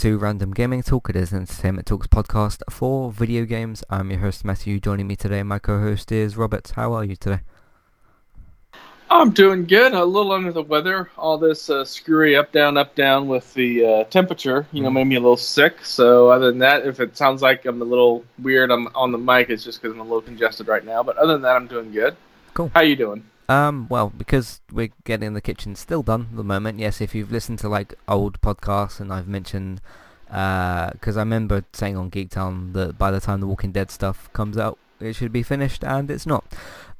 To Random Gaming Talk. It is an Entertainment Talks podcast for video games. I'm your host Matthew. Joining me today, my co-host is Robert. How are you today? I'm doing good. A little under the weather. All this uh, screwy up down up down with the uh, temperature, you know, made me a little sick. So other than that, if it sounds like I'm a little weird, I'm on the mic. It's just because I'm a little congested right now. But other than that, I'm doing good. Cool. How you doing? Um, well, because we're getting the kitchen still done at the moment. Yes, if you've listened to like old podcasts and I've mentioned, because I remember saying on Geektown that by the time the Walking Dead stuff comes out, it should be finished, and it's not.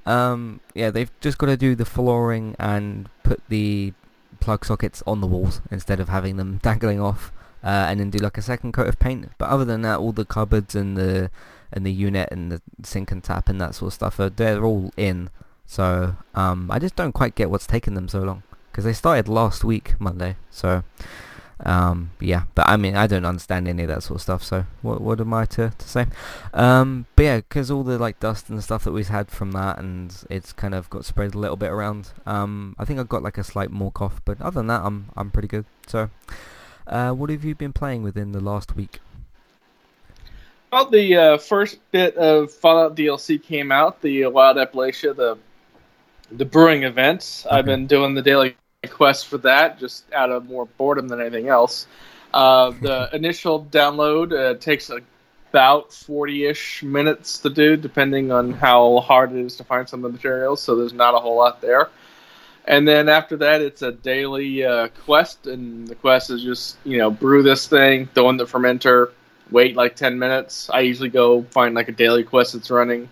Um, yeah, they've just got to do the flooring and put the plug sockets on the walls instead of having them dangling off, uh, and then do like a second coat of paint. But other than that, all the cupboards and the and the unit and the sink and tap and that sort of stuff are they're all in. So um, I just don't quite get what's taken them so long because they started last week Monday. So um, yeah, but I mean I don't understand any of that sort of stuff. So what what am I to to say? Um, but yeah, because all the like dust and stuff that we've had from that and it's kind of got spread a little bit around. Um, I think I've got like a slight more cough, but other than that, I'm I'm pretty good. So uh, what have you been playing within the last week? Well, the uh, first bit of Fallout DLC came out. The Wild Appalachia, the the brewing event. Okay. I've been doing the daily quest for that, just out of more boredom than anything else. Uh, the initial download uh, takes about 40-ish minutes to do, depending on how hard it is to find some of the materials. So there's not a whole lot there. And then after that, it's a daily uh, quest, and the quest is just you know brew this thing, throw in the fermenter, wait like 10 minutes. I usually go find like a daily quest that's running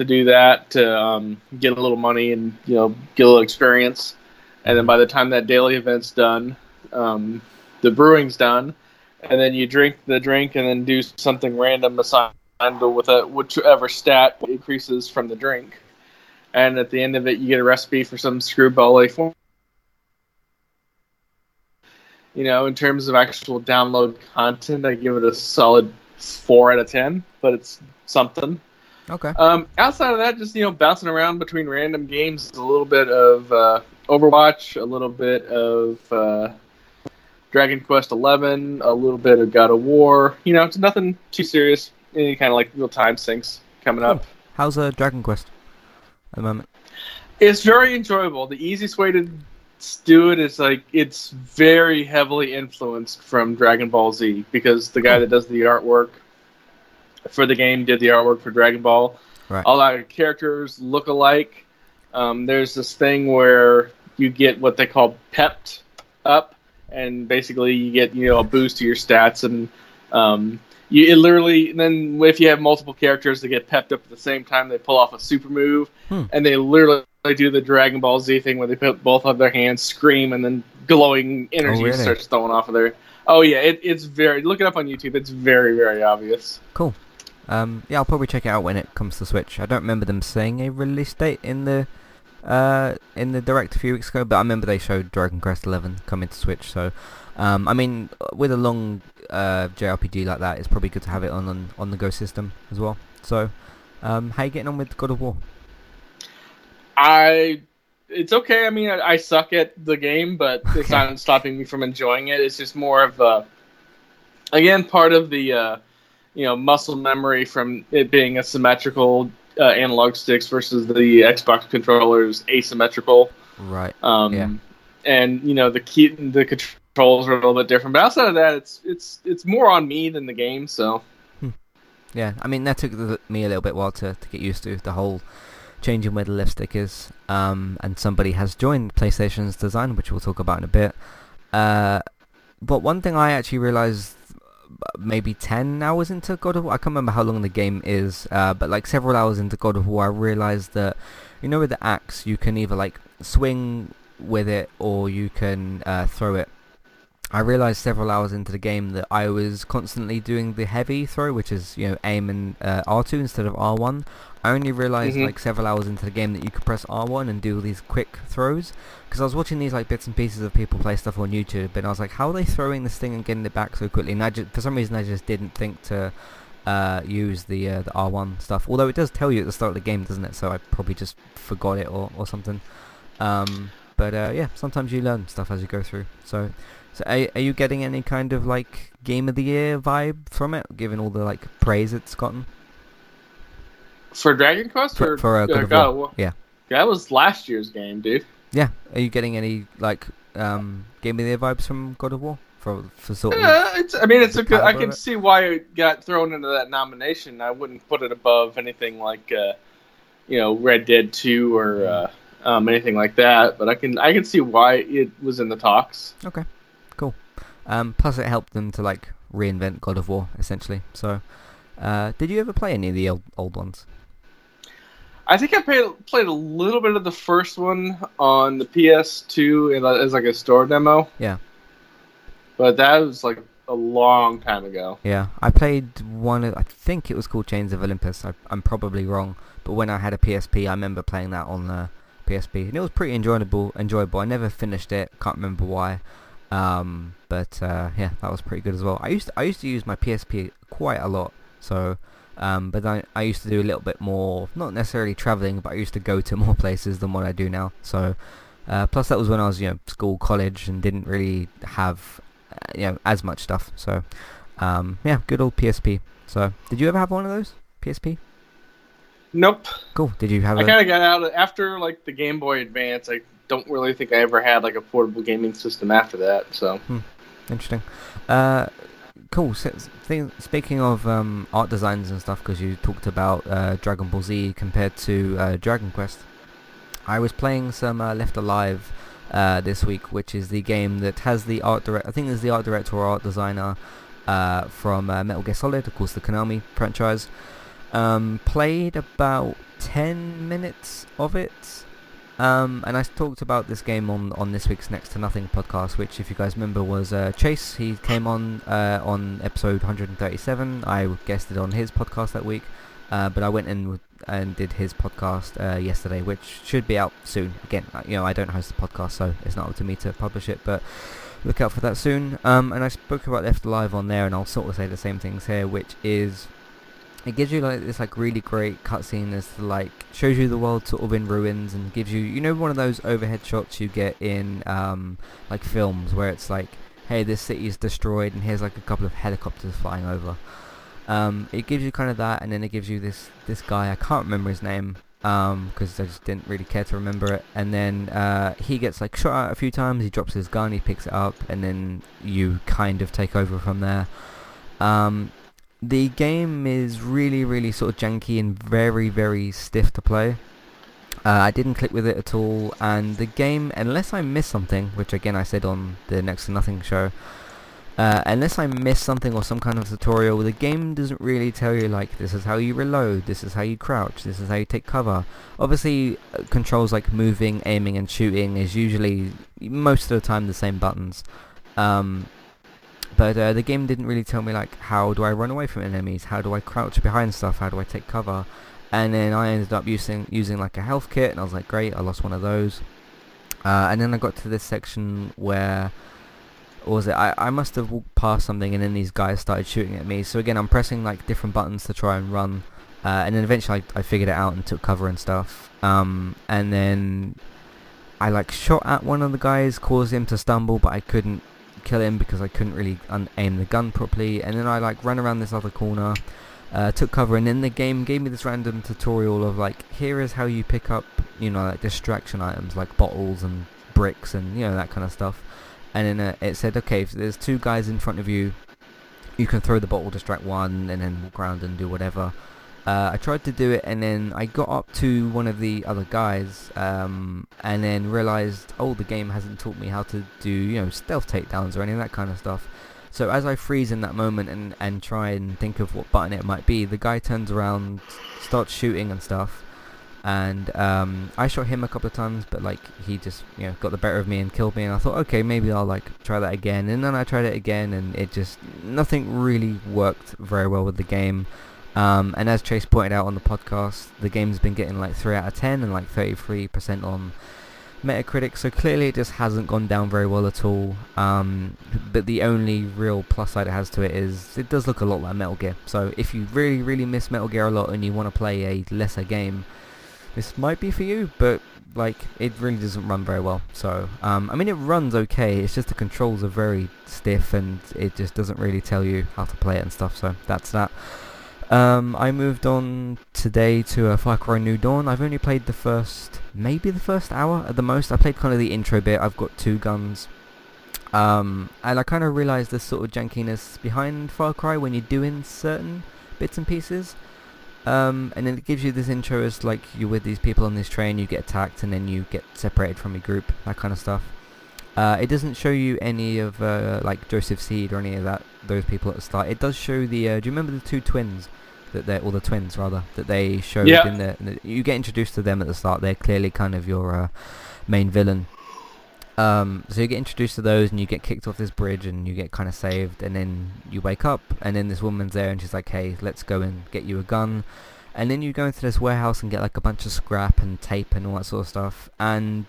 to do that to um, get a little money and you know get a little experience. And then by the time that daily event's done, um, the brewing's done, and then you drink the drink and then do something random assigned with a whichever stat increases from the drink. And at the end of it, you get a recipe for some screwball form. You know, in terms of actual download content, I give it a solid four out of ten, but it's something. Okay. Um, outside of that, just you know, bouncing around between random games, a little bit of uh, Overwatch, a little bit of uh, Dragon Quest Eleven, a little bit of God of War. You know, it's nothing too serious. Any kind of like real time sinks coming up. How's uh, Dragon Quest at the moment? It's very enjoyable. The easiest way to do it is like it's very heavily influenced from Dragon Ball Z because the guy that does the artwork for the game did the artwork for Dragon Ball. Right. All our characters look alike. Um, there's this thing where you get what they call pepped up, and basically you get you know a boost to your stats, and um, you literally then if you have multiple characters that get pepped up at the same time, they pull off a super move, hmm. and they literally they do the Dragon Ball Z thing where they put both of their hands, scream, and then glowing energy oh, really? starts throwing off of there. Oh yeah, it, it's very. Look it up on YouTube. It's very very obvious. Cool. Um, yeah, I'll probably check it out when it comes to Switch. I don't remember them saying a release date in the uh, in the direct a few weeks ago, but I remember they showed Dragon Quest Eleven coming to Switch. So, um, I mean, with a long uh, JRPG like that, it's probably good to have it on on, on the go system as well. So, um, how you getting on with God of War? I it's okay. I mean, I, I suck at the game, but it's not stopping me from enjoying it. It's just more of a, again, part of the, uh, you know, muscle memory from it being a symmetrical uh, analog sticks versus the Xbox controllers asymmetrical. Right. Um, yeah. And you know the key, the controls are a little bit different, but outside of that, it's it's it's more on me than the game. So. Hmm. Yeah, I mean that took me a little bit while to, to get used to the whole changing where the left stick is. Um, and somebody has joined PlayStation's design, which we'll talk about in a bit. Uh, but one thing I actually realized maybe 10 hours into God of War, I can't remember how long the game is, uh, but like several hours into God of War, I realized that, you know with the axe, you can either like swing with it or you can uh, throw it. I realized several hours into the game that I was constantly doing the heavy throw, which is, you know, aim and uh, R2 instead of R1. I only realized mm-hmm. like several hours into the game that you could press R1 and do these quick throws. Because I was watching these like bits and pieces of people play stuff on YouTube, and I was like, how are they throwing this thing and getting it back so quickly? And I just, for some reason, I just didn't think to uh, use the uh, the R1 stuff. Although it does tell you at the start of the game, doesn't it? So I probably just forgot it or, or something. Um, but uh, yeah, sometimes you learn stuff as you go through. So So are, are you getting any kind of like game of the year vibe from it, given all the like praise it's gotten? For Dragon Quest For- or for, uh, God of God War. of War? Yeah. That was last year's game, dude. Yeah. Are you getting any like um game of the year vibes from God of War for for sort of? Uh, it's, I mean, it's a good. I can see why it got thrown into that nomination. I wouldn't put it above anything like, uh, you know, Red Dead Two or uh, um, anything like that. But I can I can see why it was in the talks. Okay. Um, plus it helped them to like reinvent God of War essentially. So, uh, did you ever play any of the old old ones? I think I played played a little bit of the first one on the PS2 in a- as like a store demo. Yeah. But that was like a long time ago. Yeah, I played one. I think it was called Chains of Olympus. I, I'm probably wrong, but when I had a PSP, I remember playing that on the PSP, and it was pretty enjoyable. Enjoyable. I never finished it. Can't remember why. Um, but uh, yeah, that was pretty good as well. I used to, I used to use my PSP quite a lot. So, um, but I I used to do a little bit more, not necessarily traveling, but I used to go to more places than what I do now. So, uh, plus that was when I was you know school, college, and didn't really have uh, you know as much stuff. So, um, yeah, good old PSP. So, did you ever have one of those PSP? Nope. Cool. Did you have I a? kind of got out of, after like the Game Boy Advance. I don't really think I ever had like a portable gaming system after that. So Interesting. Uh, cool. So, speaking of um, art designs and stuff, because you talked about uh, Dragon Ball Z compared to uh, Dragon Quest, I was playing some uh, Left Alive uh, this week, which is the game that has the art direct. I think there's the art director or art designer uh, from Metal Gear Solid, of course, the Konami franchise. Um, played about 10 minutes of it. Um, and I talked about this game on, on this week's Next to Nothing podcast, which, if you guys remember, was uh, Chase. He came on uh, on episode 137. I guested on his podcast that week, uh, but I went in and did his podcast uh, yesterday, which should be out soon. Again, uh, you know, I don't host the podcast, so it's not up to me to publish it, but look out for that soon. Um, and I spoke about Left Alive on there, and I'll sort of say the same things here, which is it gives you like this like really great cutscene to like shows you the world sort of in ruins and gives you you know one of those overhead shots you get in um like films where it's like hey this city is destroyed and here's like a couple of helicopters flying over. Um it gives you kind of that and then it gives you this this guy I can't remember his name um because I just didn't really care to remember it. And then uh he gets like shot out a few times he drops his gun he picks it up and then you kind of take over from there. Um the game is really, really sort of janky and very, very stiff to play. Uh, I didn't click with it at all, and the game, unless I miss something, which again I said on the Next to Nothing show, uh, unless I miss something or some kind of tutorial, the game doesn't really tell you like this is how you reload, this is how you crouch, this is how you take cover. Obviously, uh, controls like moving, aiming, and shooting is usually most of the time the same buttons. Um, but uh, the game didn't really tell me like how do I run away from enemies, how do I crouch behind stuff, how do I take cover, and then I ended up using using like a health kit, and I was like, great, I lost one of those, uh, and then I got to this section where, what was it? I I must have walked past something, and then these guys started shooting at me. So again, I'm pressing like different buttons to try and run, uh, and then eventually I, I figured it out and took cover and stuff, um, and then I like shot at one of the guys, caused him to stumble, but I couldn't kill him because I couldn't really aim the gun properly. And then I like ran around this other corner uh, took cover and then the game gave me this random tutorial of like here is how you pick up you know like distraction items like bottles and bricks and you know that kind of stuff. And then uh, it said okay if there's two guys in front of you you can throw the bottle distract one and then walk around and do whatever uh, I tried to do it and then I got up to one of the other guys um, and then realized oh the game hasn't taught me how to do you know stealth takedowns or any of that kind of stuff. So as I freeze in that moment and, and try and think of what button it might be the guy turns around starts shooting and stuff. And um, I shot him a couple of times but like he just you know got the better of me and killed me. And I thought okay maybe I'll like try that again. And then I tried it again and it just nothing really worked very well with the game um, and as Chase pointed out on the podcast, the game's been getting like 3 out of 10 and like 33% on Metacritic, so clearly it just hasn't gone down very well at all. Um, but the only real plus side it has to it is it does look a lot like Metal Gear. So if you really, really miss Metal Gear a lot and you want to play a lesser game, this might be for you, but like it really doesn't run very well. So um, I mean it runs okay. It's just the controls are very stiff and it just doesn't really tell you how to play it and stuff. So that's that. Um, I moved on today to a Far Cry New Dawn. I've only played the first, maybe the first hour at the most. I played kind of the intro bit. I've got two guns. Um, and I kind of realised the sort of jankiness behind Far Cry when you're doing certain bits and pieces. Um, and then it gives you this intro as like you're with these people on this train, you get attacked, and then you get separated from your group, that kind of stuff. Uh, it doesn't show you any of uh, like Joseph Seed or any of that those people at the start. It does show the. Uh, do you remember the two twins that they or the twins rather that they showed Yeah. in the, in the? You get introduced to them at the start. They're clearly kind of your uh, main villain. Um, so you get introduced to those, and you get kicked off this bridge, and you get kind of saved, and then you wake up, and then this woman's there, and she's like, "Hey, let's go and get you a gun." And then you go into this warehouse and get like a bunch of scrap and tape and all that sort of stuff. And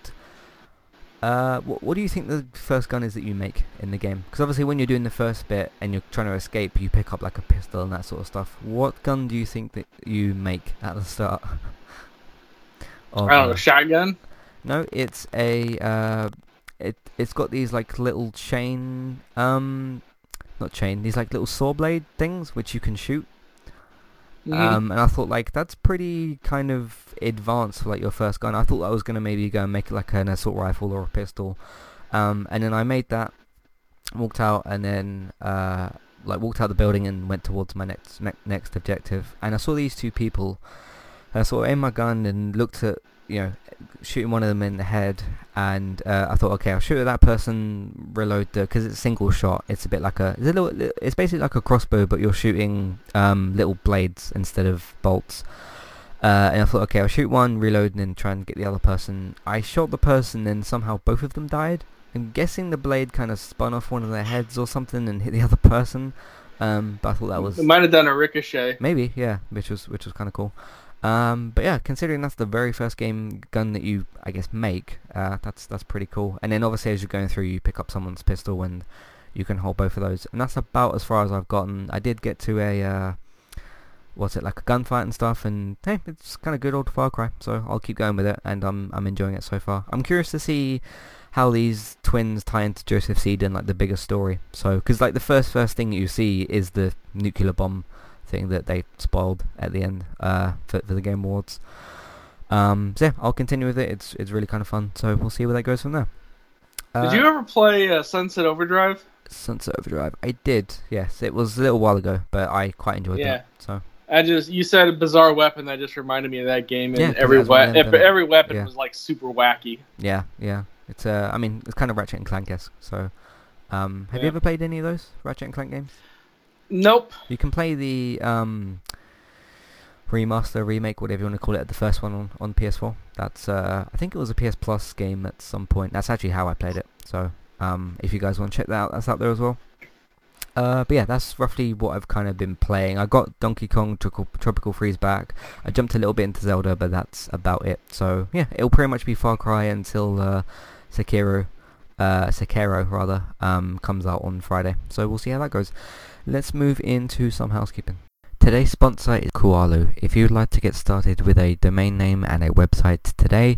uh, what, what do you think the first gun is that you make in the game? Because obviously when you're doing the first bit and you're trying to escape, you pick up like a pistol and that sort of stuff. What gun do you think that you make at the start? of, I don't know, uh, shotgun. no, it's a uh, it it's got these like little chain um not chain these like little saw blade things which you can shoot. Mhm. Um, and I thought like that's pretty kind of advanced for like your first gun. I thought I was gonna maybe go and make like an assault rifle or a pistol. Um, and then I made that, walked out, and then uh, like walked out the building and went towards my next ne- next objective. And I saw these two people. And I sort of aimed my gun and looked at you know shooting one of them in the head. And uh, I thought, okay, I'll shoot at that person, reload the because it's single shot. It's a bit like a it's a little it's basically like a crossbow, but you're shooting um, little blades instead of bolts. Uh, and I thought, okay, I'll shoot one, reload, and then try and get the other person. I shot the person, and somehow both of them died. I'm guessing the blade kind of spun off one of their heads or something and hit the other person. Um, but I thought that was It might have done a ricochet. maybe, yeah, which was which was kind of cool. Um, but yeah, considering that's the very first game gun that you, I guess, make, uh, that's that's pretty cool. And then obviously as you're going through, you pick up someone's pistol and you can hold both of those. And that's about as far as I've gotten. I did get to a, uh, what's it like a gunfight and stuff, and hey, it's kind of good old Far Cry. So I'll keep going with it, and I'm I'm enjoying it so far. I'm curious to see how these twins tie into Joseph Seed and like the bigger story. So, because like the first first thing you see is the nuclear bomb thing that they spoiled at the end uh, for, for the Game Awards. Um, so yeah, I'll continue with it. It's it's really kind of fun. So we'll see where that goes from there. Uh, Did you ever play uh, Sunset Overdrive? Sunset Overdrive? I did. Yes, it was a little while ago, but I quite enjoyed Yeah. that. So I just you said a bizarre weapon that just reminded me of that game, and Yeah, every that's what I we- ended every weapon yeah. was like super wacky. yeah, yeah. It's uh, I mean, it's kind of Ratchet and Clank-esque. So, um, have you ever played any of those Ratchet and Clank games? Nope. You can play the um, remaster, remake, whatever you want to call it, the first one on, on PS4. That's uh, I think it was a PS Plus game at some point. That's actually how I played it. So um, if you guys want to check that out, that's out there as well. Uh, but yeah, that's roughly what I've kind of been playing. I got Donkey Kong Tropical, Tropical Freeze back. I jumped a little bit into Zelda, but that's about it. So yeah, it'll pretty much be Far Cry until uh, Sekiro, uh, Sekiro rather, um, comes out on Friday. So we'll see how that goes. Let's move into some housekeeping. Today's sponsor is Kualo. If you'd like to get started with a domain name and a website today,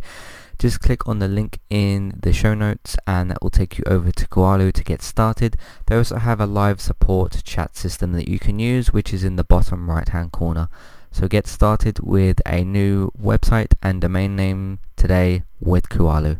just click on the link in the show notes and that will take you over to Kualo to get started. They also have a live support chat system that you can use which is in the bottom right hand corner. So get started with a new website and domain name today with Kualo.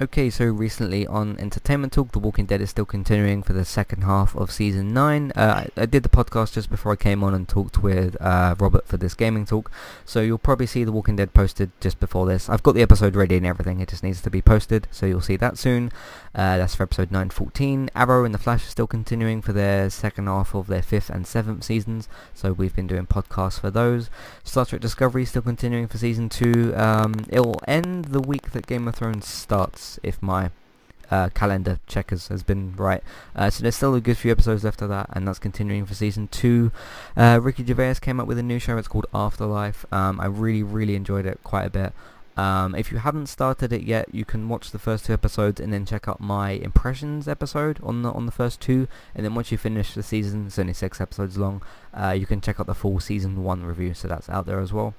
Okay, so recently on Entertainment Talk, The Walking Dead is still continuing for the second half of season 9. Uh, I, I did the podcast just before I came on and talked with uh, Robert for this gaming talk, so you'll probably see The Walking Dead posted just before this. I've got the episode ready and everything, it just needs to be posted, so you'll see that soon. Uh, that's for episode 914. Arrow and The Flash are still continuing for their second half of their fifth and seventh seasons, so we've been doing podcasts for those. Star Trek Discovery is still continuing for season 2. Um, it'll end the week that Game of Thrones starts if my uh, calendar checkers has been right. Uh, so there's still a good few episodes left of that, and that's continuing for season two. Uh, Ricky Gervais came up with a new show. It's called Afterlife. Um, I really, really enjoyed it quite a bit. Um, if you haven't started it yet, you can watch the first two episodes and then check out my impressions episode on the on the first two. And then once you finish the season, it's only six episodes long. Uh, you can check out the full season one review, so that's out there as well.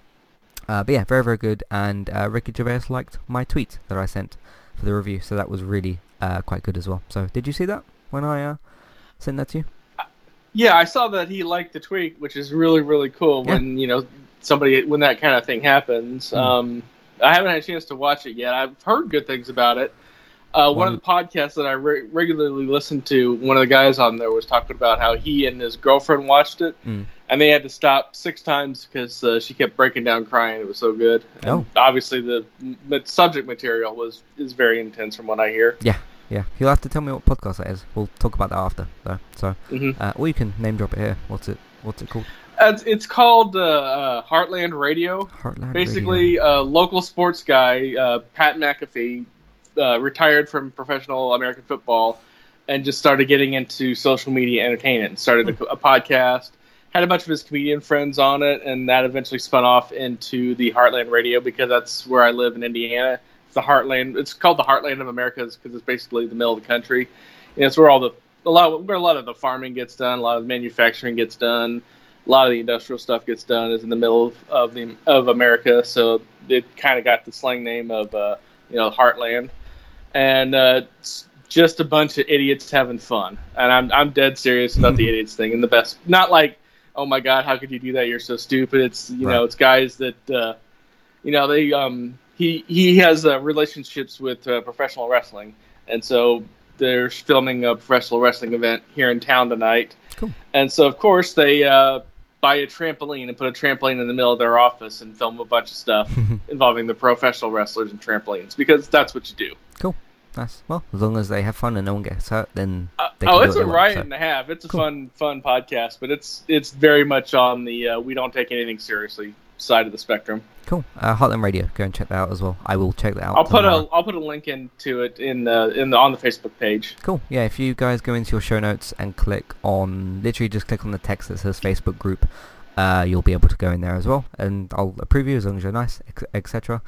Uh, but yeah, very very good. And uh, Ricky Gervais liked my tweet that I sent for the review, so that was really uh, quite good as well. So did you see that when I uh, sent that to you? Yeah, I saw that he liked the tweet, which is really really cool. Yeah. When you know somebody when that kind of thing happens. Mm. Um, I haven't had a chance to watch it yet. I've heard good things about it. Uh, one One- of the podcasts that I re- regularly listen to, one of the guys on there was talking about how he and his girlfriend watched it, Mm. and they had to stop six times because uh, she kept breaking down crying. It was so good. And Oh. obviously the, the subject material was is very intense from what I hear. Yeah, yeah. you'll have to tell me what podcast that is. We'll talk about that after, though. So, hmm uh, or you can name drop it here. What's it? What's it called? It's, it's called uh, uh, Heartland Radio. Heartland. Basically, Radio. a local sports guy, uh, Pat McAfee, uh, retired from professional American football and just started getting into social media entertainment. Started a, a podcast, had a bunch of his comedian friends on it, and that eventually spun off into the Heartland Radio because that's where I live in Indiana. It's the Heartland. It's called the Heartland of America because it's basically the middle of the country. And it's where all the a lot where a lot of the farming gets done, a lot of the manufacturing gets done, a lot of the industrial stuff gets done is in the middle of, of the of America. So it kind of got the slang name of uh, you know Heartland, and uh, it's just a bunch of idiots having fun. And I'm I'm dead serious about the idiots thing and the best. Not like oh my god, how could you do that? You're so stupid. It's you know it's guys that uh, you know they um he he has uh, relationships with uh, professional wrestling, and so they're filming a professional wrestling event here in town tonight. Cool. And so of course they uh, buy a trampoline and put a trampoline in the middle of their office and film a bunch of stuff involving the professional wrestlers and trampolines because that's what you do. Cool. Nice. Well, as long as they have fun and no one gets hurt, then Uh, They oh, it's a riot so- and a half. It's a Cool. fun, fun podcast, but it's it's very much on the uh, we don't take anything seriously side of the spectrum. Cool. Uh, Heartland Radio. Go and check that out as well. I will check that out. I'll put tomorrow. a I'll put a link into it in the in the on the Facebook page. Cool. Yeah, if you guys go into your show notes and click on, literally just click on the text that says Facebook group, uh, you'll be able to go in there as well, and I'll approve you as long as you're nice, etc.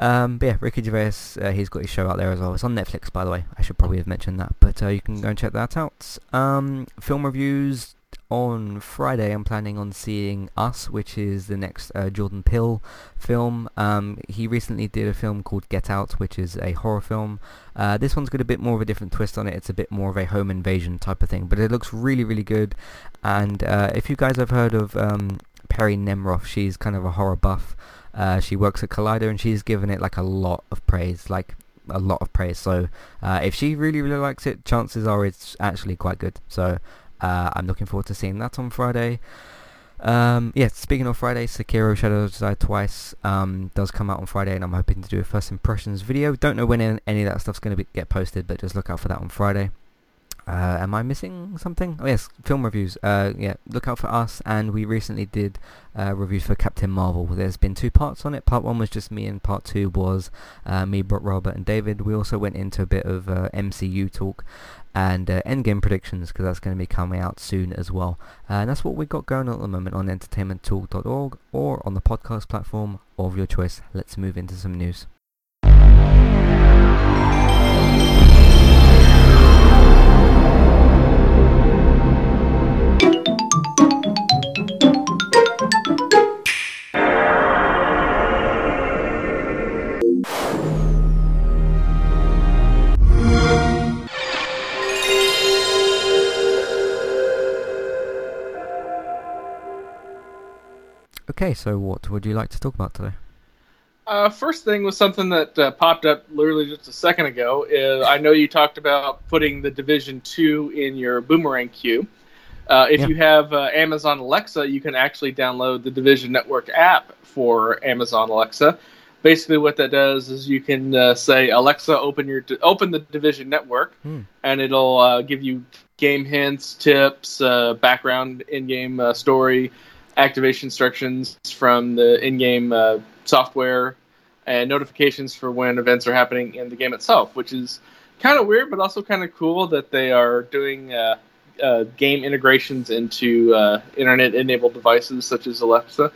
Um, but yeah, Ricky Gervais, uh, he's got his show out there as well. It's on Netflix, by the way. I should probably have mentioned that, but uh, you can go and check that out. Um, film reviews on Friday. I'm planning on seeing Us, which is the next uh, Jordan Peele film. Um, he recently did a film called Get Out, which is a horror film. Uh, this one's got a bit more of a different twist on it. It's a bit more of a home invasion type of thing, but it looks really, really good. And uh, if you guys have heard of um, Perri Nemiroff, she's kind of a horror buff. Uh, she works at Collider, and she's given it like a lot of praise, like a lot of praise. So uh, if she really, really likes it, chances are it's actually quite good. So uh, I'm looking forward to seeing that on Friday. Um, yeah, speaking of Friday, Sekiro Shadows Die Twice um, does come out on Friday, and I'm hoping to do a first impressions video. Don't know when any of that stuff's going to get posted, but just look out for that on Friday. Uh, am I missing something? Oh yes, film reviews. Uh, yeah, look out for us. And we recently did uh, reviews for Captain Marvel. There's been two parts on it. Part one was just me, and part two was uh, me, Robert, and David. We also went into a bit of uh, MCU talk and uh, Endgame predictions because that's going to be coming out soon as well. Uh, and that's what we've got going on at the moment on entertainmenttalk.org or on the podcast platform of your choice. Let's move into some news. Okay, so what would you like to talk about today? Uh, first thing was something that uh, popped up literally just a second ago. Uh, I know you talked about putting the Division Two in your Boomerang queue. Uh, if Yeah. you have uh, Amazon Alexa, you can actually download the Division Network app for Amazon Alexa. Basically, what that does is you can uh, say Alexa, open your open the Division Network, Hmm. and it'll uh, give you game hints, tips, uh, background, in-game uh, story, activation instructions from the in-game uh, software, and notifications for when events are happening in the game itself, which is kind of weird, but also kind of cool that they are doing uh, uh, game integrations into uh, internet-enabled devices such as Alexa.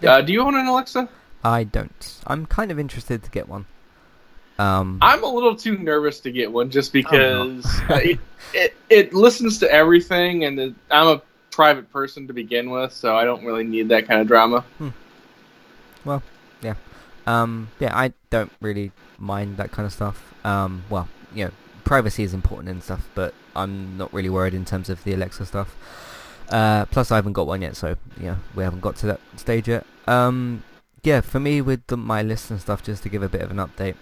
Yeah. Uh, do you own an Alexa? I don't. I'm kind of interested to get one. Um, I'm a little too nervous to get one just because Oh, uh, it, it it listens to everything, and it, I'm a private person to begin with, so I don't really need that kind of drama. Well, yeah. Um, yeah, I don't really mind that kind of stuff. Um, well, you know, privacy is important and stuff, but I'm not really worried in terms of the Alexa stuff. Uh, plus, I haven't got one yet, so yeah, we haven't got to that stage yet. Um, yeah, for me with the, my list and stuff, just to give a bit of an update.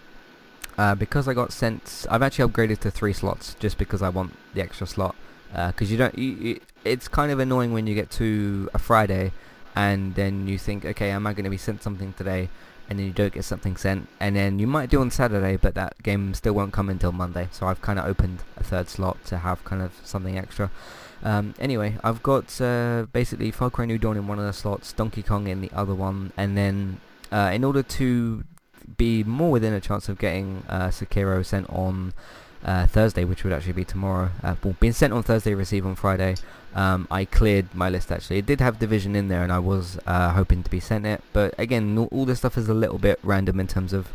Uh, because I got sent, I've actually upgraded to three slots just because I want the extra slot. Because you don't, you, you, it's kind of annoying when you get to a Friday and then you think, okay, am I going to be sent something today? and then you don't get something sent, and then you might do on Saturday, but that game still won't come until Monday. So I've kind of opened a third slot to have kind of something extra. Um, anyway, I've got uh, basically Far Cry New Dawn in one of the slots, Donkey Kong in the other one, and then uh, in order to be more within a chance of getting uh, Sekiro sent on uh, Thursday, which would actually be tomorrow, uh, well, being sent on Thursday, received on Friday. Um, I cleared my list actually. It did have Division in there, and I was uh, hoping to be sent it. But again, all- all this stuff is a little bit random in terms of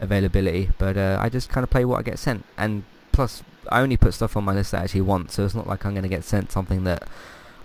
availability. But uh, I just kind of play what I get sent, and plus I only put stuff on my list that I actually want, so it's not like I'm going to get sent something that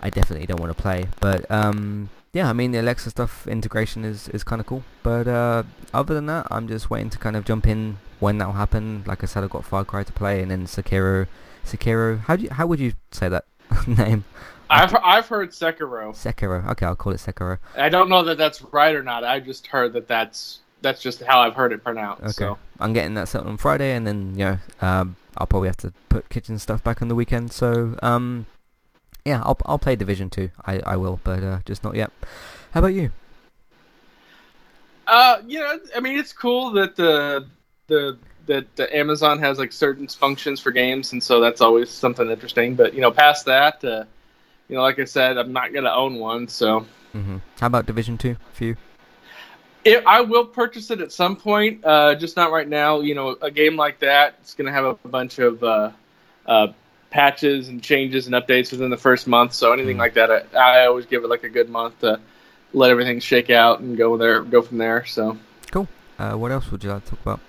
I definitely don't want to play. But um, yeah, I mean the Alexa stuff integration is is kind of cool. But uh, other than that, I'm just waiting to kind of jump in when that'll happen. Like I said, I've got Far Cry to play, and then Sekiro. Sekiro. How do you, how would you say that name? I've I've heard Sekiro. Sekiro. Okay, I'll call it Sekiro. I don't know that that's right or not. I just heard that that's that's just how I've heard it pronounced. Okay. So I'm getting that set on Friday, and then you know, um, I'll probably have to put kitchen stuff back on the weekend. So, um, yeah, I'll I'll play Division Two. I I will, but uh, just not yet. How about you? Uh, yeah, I mean it's cool that the the that the Amazon has like certain functions for games, and so that's always something interesting. But you know, past that, uh, you know, like I said, I'm not gonna own one, so hmm How about Division Two for you? it, I will purchase it at some point, uh, just not right now. You know, a game like that, it's gonna have a bunch of uh, uh, patches and changes and updates within the first month. So anything Mhm. like that, I, I always give it like a good month to let everything shake out and go there, go from there. So. Cool. Uh, what else would you like to talk about?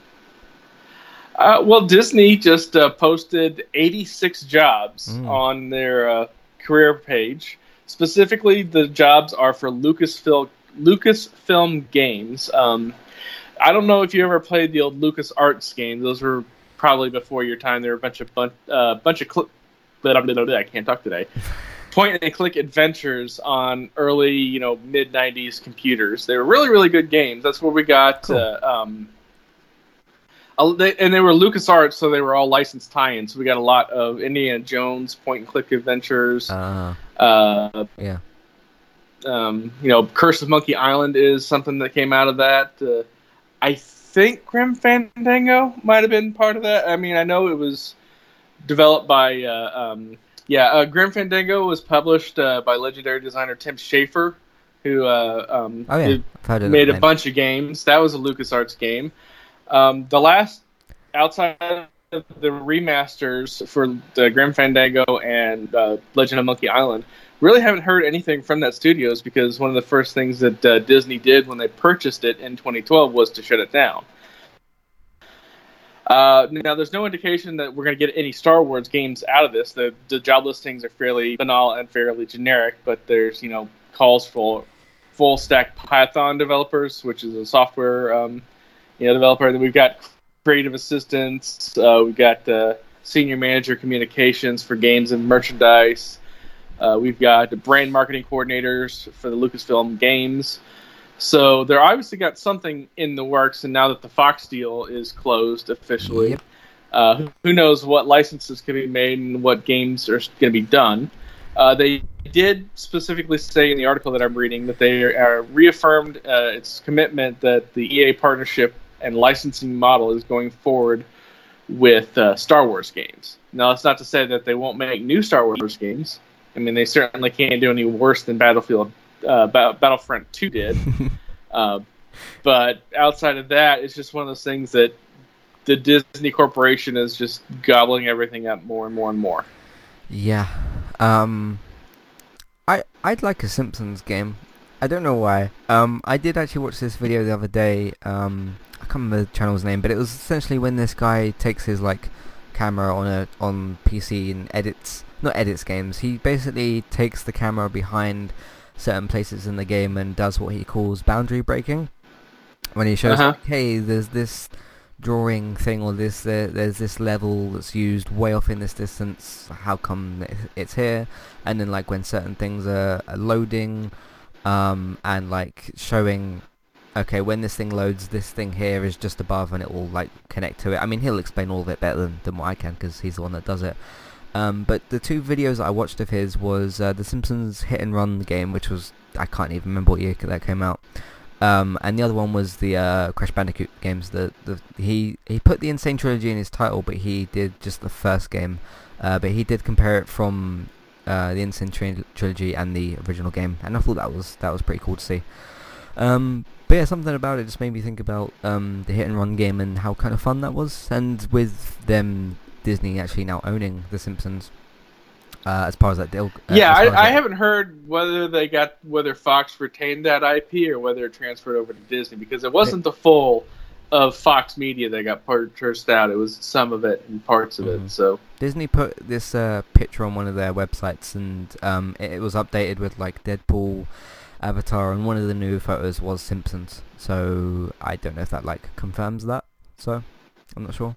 Uh, well, Disney just uh, posted 86 jobs Mm. on their uh, career page. Specifically, the jobs are for Lucasfilm Lucasfilm games. Um, I don't know if you ever played the old Lucas Arts games. Those were probably before your time. there were a bunch of bun- uh, bunch of cl- I'm I can't talk today. Point and click adventures on early, you know, mid '90s computers. They were really, really good games. That's where we got. Cool. Uh, um, and they were LucasArts, so they were all licensed tie-ins. So we got a lot of Indiana Jones point and click adventures. Uh, Uh, yeah. um, you know, Curse of Monkey Island is something that came out of that. Uh, I think Grim Fandango might have been part of that. I mean, I know it was developed by, uh, um, yeah, uh, Grim Fandango was published uh, by legendary designer Tim Schafer, who uh, um, Oh yeah, did- I've heard of made a name. bunch of games. That was a LucasArts game. Um, the last outside of the remasters for the Grim Fandango and uh, Legend of Monkey Island, really haven't heard anything from that studios because one of the first things that uh, Disney did when they purchased it in 2012 was to shut it down. Uh, now, there's no indication that we're going to get any Star Wars games out of this. The, the job listings are fairly banal and fairly generic, but there's you know calls for full stack Python developers, which is a software um, you know developer. Then we've got creative assistants. Uh, we've got uh, senior manager communications for games and merchandise. Uh, we've got the brand marketing coordinators for the Lucasfilm games. So they're obviously got something in the works, and now that the Fox deal is closed officially, Yep. uh, who- knows what licenses can be made and what games are going to be done. Uh, they did specifically say in the article that I'm reading that they are reaffirmed uh, its commitment that the EA partnership and licensing model is going forward with uh, Star Wars games. Now, that's not to say that they won't make new Star Wars games. I mean, they certainly can't do any worse than Battlefield uh, Ba- Battlefront 2 did. uh, but outside of that, it's just one of those things that the Disney Corporation is just gobbling everything up more and more and more. Yeah. Um I I'd like a Simpsons game. I don't know why. Um I did actually watch this video the other day. Um I can't remember the channel's name, but it was essentially when this guy takes his like camera on a on PC and edits not edits games. He basically takes the camera behind certain places in the game and does what he calls boundary breaking. When he shows, Uh-huh. hey, there's this drawing thing or this there, there's this level that's used way off in this distance. How come it's here? And then like when certain things are, are loading, um, and like showing, okay, when this thing loads, this thing here is just above, and it will like connect to it. I mean, he'll explain all of it better than, than what I can because he's the one that does it. Um, but the two videos I watched of his was uh, the Simpsons Hit and Run game, which was I can't even remember what year that came out. Um, and the other one was the uh, Crash Bandicoot games. The, the he he put the N. Sane Trilogy in his title, but he did just the first game. Uh, but he did compare it from uh, the N. Sane Tri- Trilogy and the original game, and I thought that was that was pretty cool to see. Um, but yeah, something about it just made me think about um, the hit and run game and how kind of fun that was, and with them Disney actually now owning The Simpsons uh, as part of that deal. Uh, yeah, I, I haven't heard whether they got whether Fox retained that IP or whether it transferred over to Disney because it wasn't the full of Fox Media that got purchased out. It was some of it and parts of Mhm. it. So Disney put this uh, picture on one of their websites, and um, it, it was updated with like Deadpool, Avatar, and one of the new photos was Simpsons. So I don't know if that like confirms that. So I'm not sure.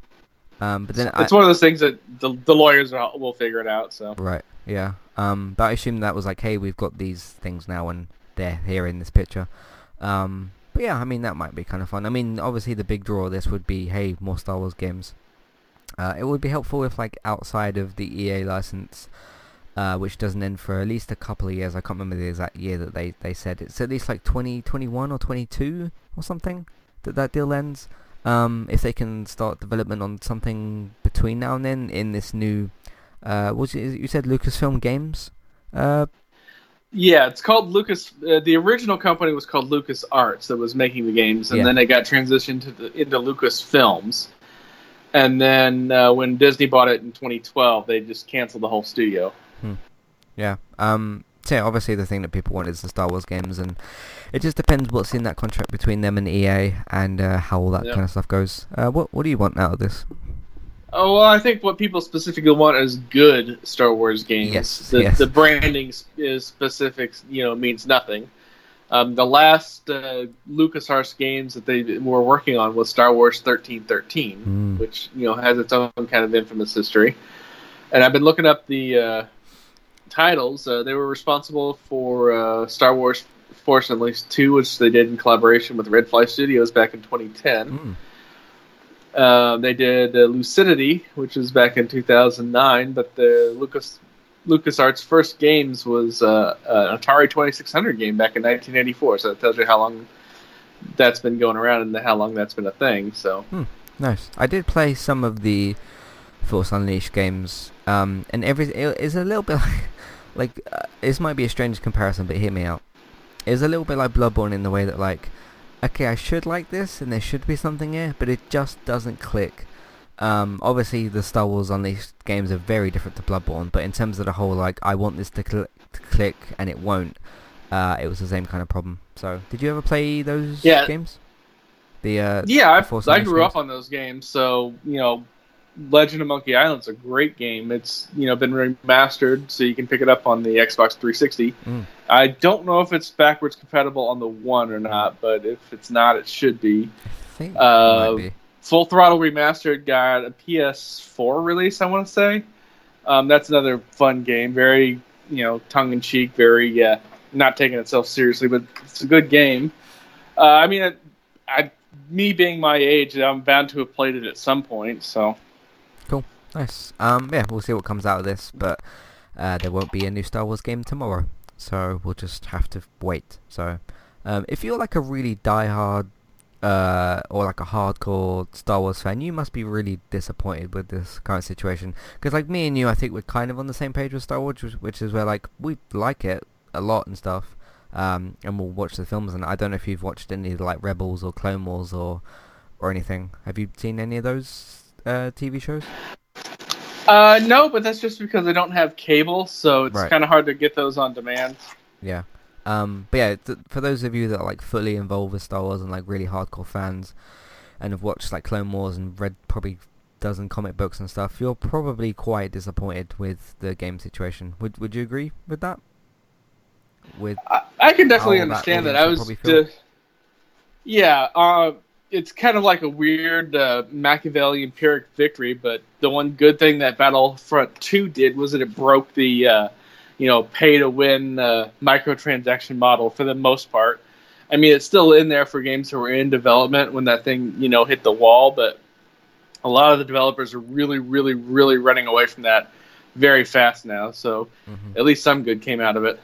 Um, but then I, it's one of those things that the, the lawyers will will figure it out. So Right. Yeah. Um, but I assume that was like, hey, we've got these things now, and they're here in this picture. Um, but yeah, I mean that might be kind of fun. I mean, obviously the big draw of this would be, hey, more Star Wars games. Uh, it would be helpful if like outside of the EA license, uh, which doesn't end for at least a couple of years. I can't remember the exact year that they, they said. It's at least like 2021 or 22 or something that that deal ends. Um, if they can start development on something between now and then in this new uh, was it, you said Lucasfilm Games? Uh, yeah, it's called Lucas. Uh, the original company was called Lucas Arts that was making the games, and Yeah. then it got transitioned to the, into Lucas Films. And then uh, when Disney bought it in 2012, they just canceled the whole studio. yeah. Um, so yeah, obviously the thing that people want is the Star Wars games, and it just depends what's in that contract between them and EA and uh, how all that kind of stuff goes. Uh, what what do you want out of this? Oh well, I think what people specifically want is good Star Wars games. Yes, the, yes. the branding is specific, you know, means nothing. Um, the last uh, LucasArts games that they were working on was Star Wars thirteen thirteen, Hmm. which you know has its own kind of infamous history. And I've been looking up the uh, titles. Uh, they were responsible for uh, Star Wars Force Unleashed two, which they did in collaboration with Red Fly Studios back in 2010. Mm. Uh, they did uh, Lucidity, which was back in 2009, but the Lucas LucasArts' first games was uh, an Atari 2600 game back in 1984. So that tells you how long that's been going around and how long that's been a thing. So Nice. I did play some of the Force Unleashed games, um, and every it is a little bit like, like uh, this might be a strange comparison, but hear me out. It's a little bit like Bloodborne in the way that like, okay, I should like this, and there should be something here, but it just doesn't click. Um, obviously, the Star Wars Unleashed games are very different to Bloodborne, but in terms of the whole, like, I want this to, cl- to click and it won't, uh, it was the same kind of problem. So, did you ever play those Yeah. games? The uh, yeah, I, Force I grew games? up on those games. So you know, Legend of Monkey Island's a great game. It's you know been remastered, so you can pick it up on the Xbox 360. Mm. I don't know if it's backwards compatible on the one or not, but if it's not, it should be. I think Uh, be. Full Throttle Remastered got a PS4 release, I want to say. Um, that's another fun game. Very, you know, tongue in cheek. Very, uh, not taking itself seriously, but it's a good game. Uh, I mean, I, I, me being my age, I'm bound to have played it at some point. So nice. Um, yeah, we'll see what comes out of this, but uh, there won't be a new Star Wars game tomorrow, so we'll just have to wait. So, um, if you're like a really die-hard uh, or like a hardcore Star Wars fan, you must be really disappointed with this current situation. Because like me and you, I think we're kind of on the same page with Star Wars, which, is where like we like it a lot and stuff um, and we'll watch the films. And I don't know if you've watched any like Rebels or Clone Wars or or anything. Have you seen any of those uh, TV shows? Uh, no, but that's just because I don't have cable, so it's Right. kind of hard to get those on demand. Yeah. Um, but yeah, th- for those of you that are like fully involved with Star Wars and like really hardcore fans, and have watched like Clone Wars and read probably dozen comic books and stuff, you're probably quite disappointed with the game situation. Would Would you agree with that? With I, I can definitely that understand that. audience I would was, probably feel. uh, yeah. Uh, it's kind of like a weird uh, Machiavellian Pyrrhic victory, but the one good thing that Battlefront Two did was that it broke the, uh, you know, pay to win uh, microtransaction model for the most part. I mean, it's still in there for games that were in development when that thing, you know, hit the wall, but a lot of the developers are really, really, really running away from that very fast now. So Mhm. at least some good came out of it.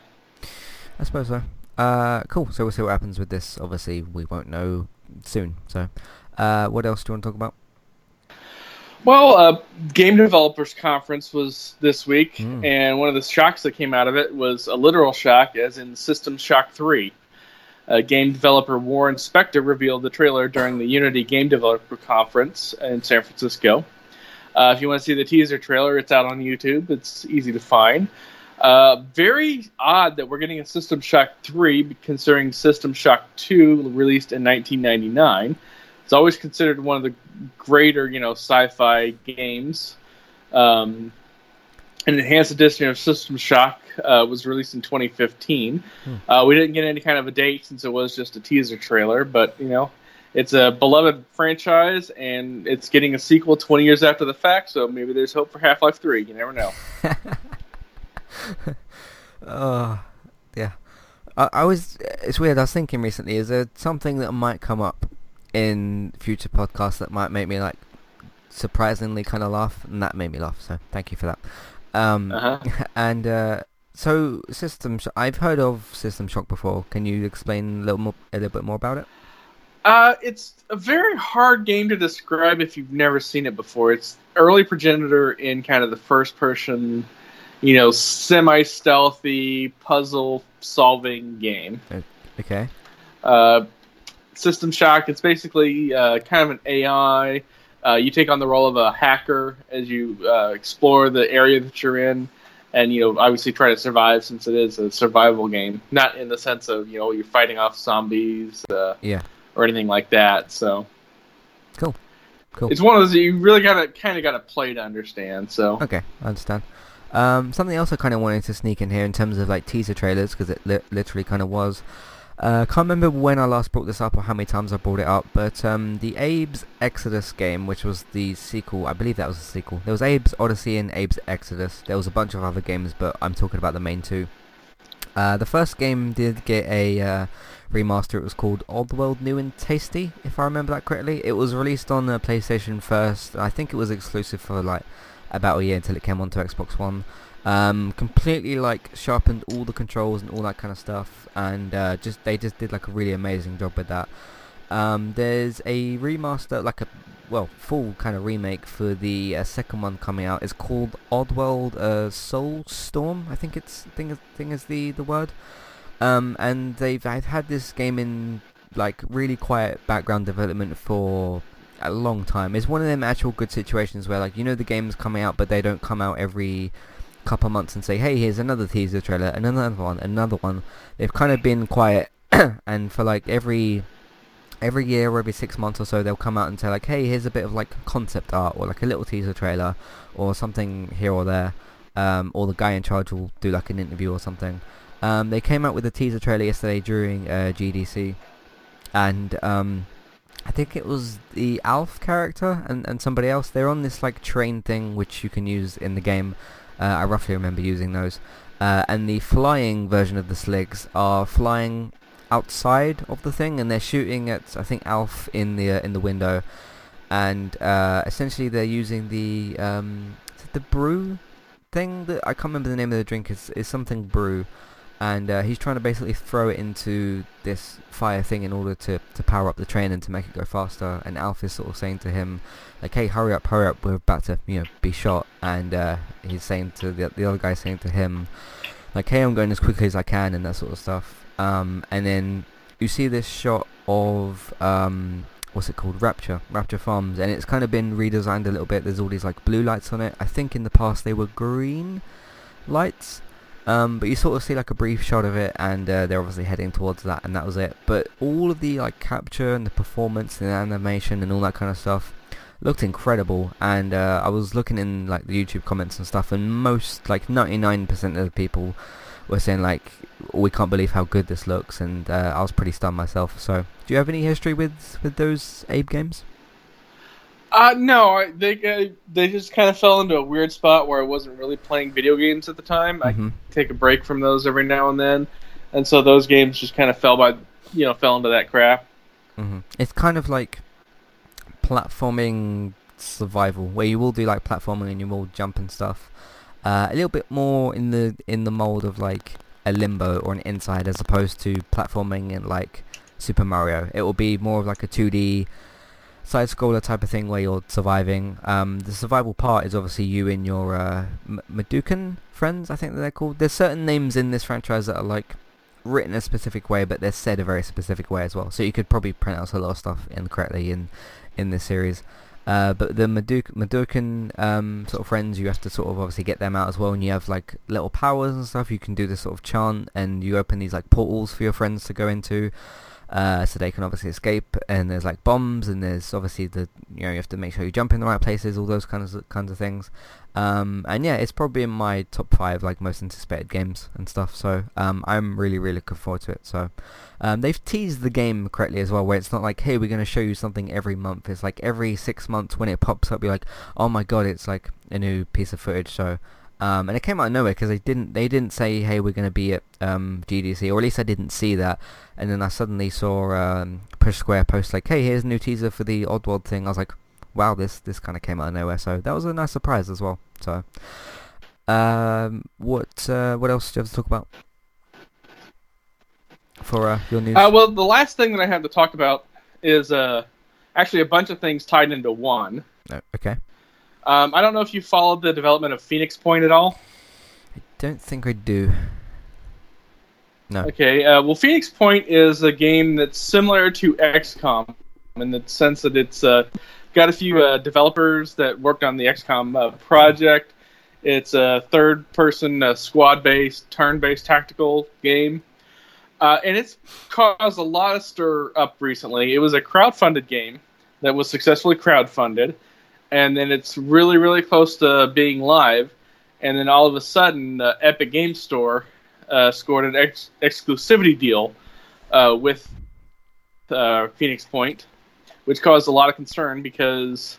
I suppose so. Uh, cool. So we'll see what happens with this. Obviously, we won't know soon. So, uh, what else do you want to talk about? Well, uh, Game Developers Conference was this week, Mm. and one of the shocks that came out of it was a literal shock, as in System Shock 3. Uh, game developer Warren Spector revealed the trailer during the Unity Game Developer Conference in San Francisco. Uh, if you want to see the teaser trailer, it's out on YouTube. It's easy to find. Uh, very odd that we're getting a System Shock 3, considering System Shock 2 released in 1999. It's always considered one of the greater, you know, sci-fi games. Um, an enhanced edition of System Shock uh, was released in 2015. Hmm. Uh, we didn't get any kind of a date since it was just a teaser trailer, but you know, it's a beloved franchise and it's getting a sequel 20 years after the fact. So maybe there's hope for Half-Life 3. You never know. Uh, yeah. I, I was. It's weird. I was thinking recently. Is there something that might come up in future podcasts that might make me like surprisingly kind of laugh, and that made me laugh. So thank you for that. Um, Uh-huh. and uh, so System. Sh- I've heard of System Shock before. Can you explain a little more, a little bit more about it? Uh, it's a very hard game to describe if you've never seen it before. It's early progenitor in kind of the first person, you know, semi stealthy puzzle solving game. Okay. Uh, System Shock, it's basically uh, kind of an AI. Uh, you take on the role of a hacker as you uh, explore the area that you're in, and you know obviously try to survive since it is a survival game. Not in the sense of you know you're fighting off zombies uh, Yeah. or anything like that. So Cool. Cool. it's one of those that you really gotta kind of gotta play to understand. So Okay, I understand. Um, something else I kind of wanted to sneak in here in terms of like teaser trailers because it li- literally kind of was. Uh, can't remember when I last brought this up or how many times I brought it up, but um, the Abe's Exoddus game, which was the sequel, I believe that was the sequel. There was Abe's Oddysee and Abe's Exoddus. There was a bunch of other games, but I'm talking about the main two. Uh, the first game did get a uh, remaster. It was called Oddworld New 'n' Tasty, if I remember that correctly. It was released on uh, PlayStation first. I think it was exclusive for like about a year until it came onto Xbox One. Um, completely like sharpened all the controls and all that kind of stuff, and uh, just they just did like a really amazing job with that. Um, there's a remaster, like a well full kind of remake for the uh, second one coming out. It's called Oddworld uh, Soulstorm. I think it's thing thing is the the word. Um, and they've I've had this game in like really quiet background development for a long time. It's one of them actual good situations where like you know the game's coming out, but they don't come out every couple months and say, hey, here's another teaser trailer, and another one, another one. They've kind of been quiet, and for like every every year or every six months or so, they'll come out and say like, hey, here's a bit of like concept art or like a little teaser trailer or something here or there. Um, or the guy in charge will do like an interview or something. Um, they came out with a teaser trailer yesterday during uh, GDC, and um, I think it was the Alf character and, and somebody else. They're on this like train thing which you can use in the game. Uh, I roughly remember using those. Uh, and the flying version of the Sligs are flying outside of the thing, and they're shooting at I think Alf in the uh, in the window, and uh, essentially they're using the um, the brew thing that I can't remember the name of the drink. is is something brew, and uh, he's trying to basically throw it into this fire thing in order to, to power up the train and to make it go faster. And Alf is sort of saying to him, like, "Hey, hurry up, hurry up! We're about to, you know, be shot." And uh, he's saying to the the other guy saying to him, like, "Hey, I'm going as quickly as I can," and that sort of stuff. Um, and then you see this shot of um, what's it called Rupture Rupture Farms and it's kind of been redesigned a little bit there's all these like blue lights on it i think in the past they were green lights um, but you sort of see like a brief shot of it and uh, they're obviously heading towards that and that was it but all of the like capture and the performance and the animation and all that kind of stuff looked incredible and uh, i was looking in like the youtube comments and stuff and most like 99% of the people were saying like we can't believe how good this looks and uh, I was pretty stunned myself. So do you have any history with with those Abe games? Uh, no, they uh, they just kind of fell into a weird spot where I wasn't really playing video games at the time. Mm-hmm. I take a break from those every now and then, and so those games just kind of fell by, you know, fell into that crap. Mm-hmm. It's kind of like platforming survival, where you will do like platforming and you will jump and stuff, uh, a little bit more in the in the mold of like a limbo or an inside as opposed to platforming in like Super Mario. It will be more of like a 2D side scroller type of thing where you're surviving. Um, the survival part is obviously you and your uh, M- friends, I think they're called. There's certain names in this franchise that are like written a specific way, but they're said a very specific way as well. So you could probably pronounce a lot of stuff incorrectly in in this series. Uh, but the Mudokon um, sort of friends, you have to sort of obviously get them out as well, and you have like little powers and stuff. You can do this sort of chant, and you open these like portals for your friends to go into, uh, so they can obviously escape. And there's like bombs, and there's obviously the you know you have to make sure you jump in the right places, all those kinds of kinds of things. Um, and yeah, it's probably in my top five like most anticipated games and stuff. So um, I'm really really looking forward to it. So um, they've teased the game correctly as well, where it's not like hey we're going to show you something every month. It's like every six months when it pops up, you're like oh my god, it's like a new piece of footage. So. Um, and it came out of nowhere because they didn't they didn't say hey we're going to be at um, GDC or at least I didn't see that and then I suddenly saw um, Push Square post like hey here's a new teaser for the Oddworld thing I was like wow, this this kind of came out of nowhere. So that was a nice surprise as well. So, um, what uh, what else do you have to talk about for uh, your news? Uh, well, the last thing that I have to talk about is uh, actually a bunch of things tied into one. Oh, okay. Um, I don't know if you followed the development of Phoenix Point at all. I don't think I do. No. Okay. Uh, well, Phoenix Point is a game that's similar to XCOM in the sense that it's uh, got a few uh, developers that worked on the XCOM uh, project. It's a third-person uh, squad-based, turn-based tactical game, uh, and it's caused a lot of stir up recently. It was a crowd-funded game that was successfully crowd-funded, and then it's really, really close to being live. And then all of a sudden, uh, Epic Game Store uh, scored an ex- exclusivity deal with Phoenix Point which caused a lot of concern because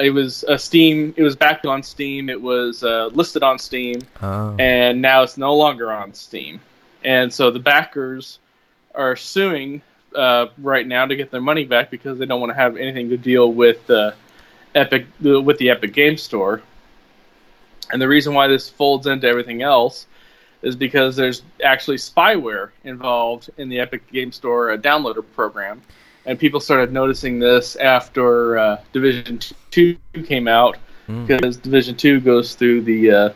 it was a Steam. It was backed on Steam. It was uh, listed on Steam, oh. and now it's no longer on Steam. And so the backers are suing uh, right now to get their money back because they don't want to have anything to deal with uh, Epic with the Epic Game Store. And the reason why this folds into everything else is because there's actually spyware involved in the Epic Game Store uh, downloader program and people started noticing this after uh, Division Two came out mm. because Division Two goes through the uh,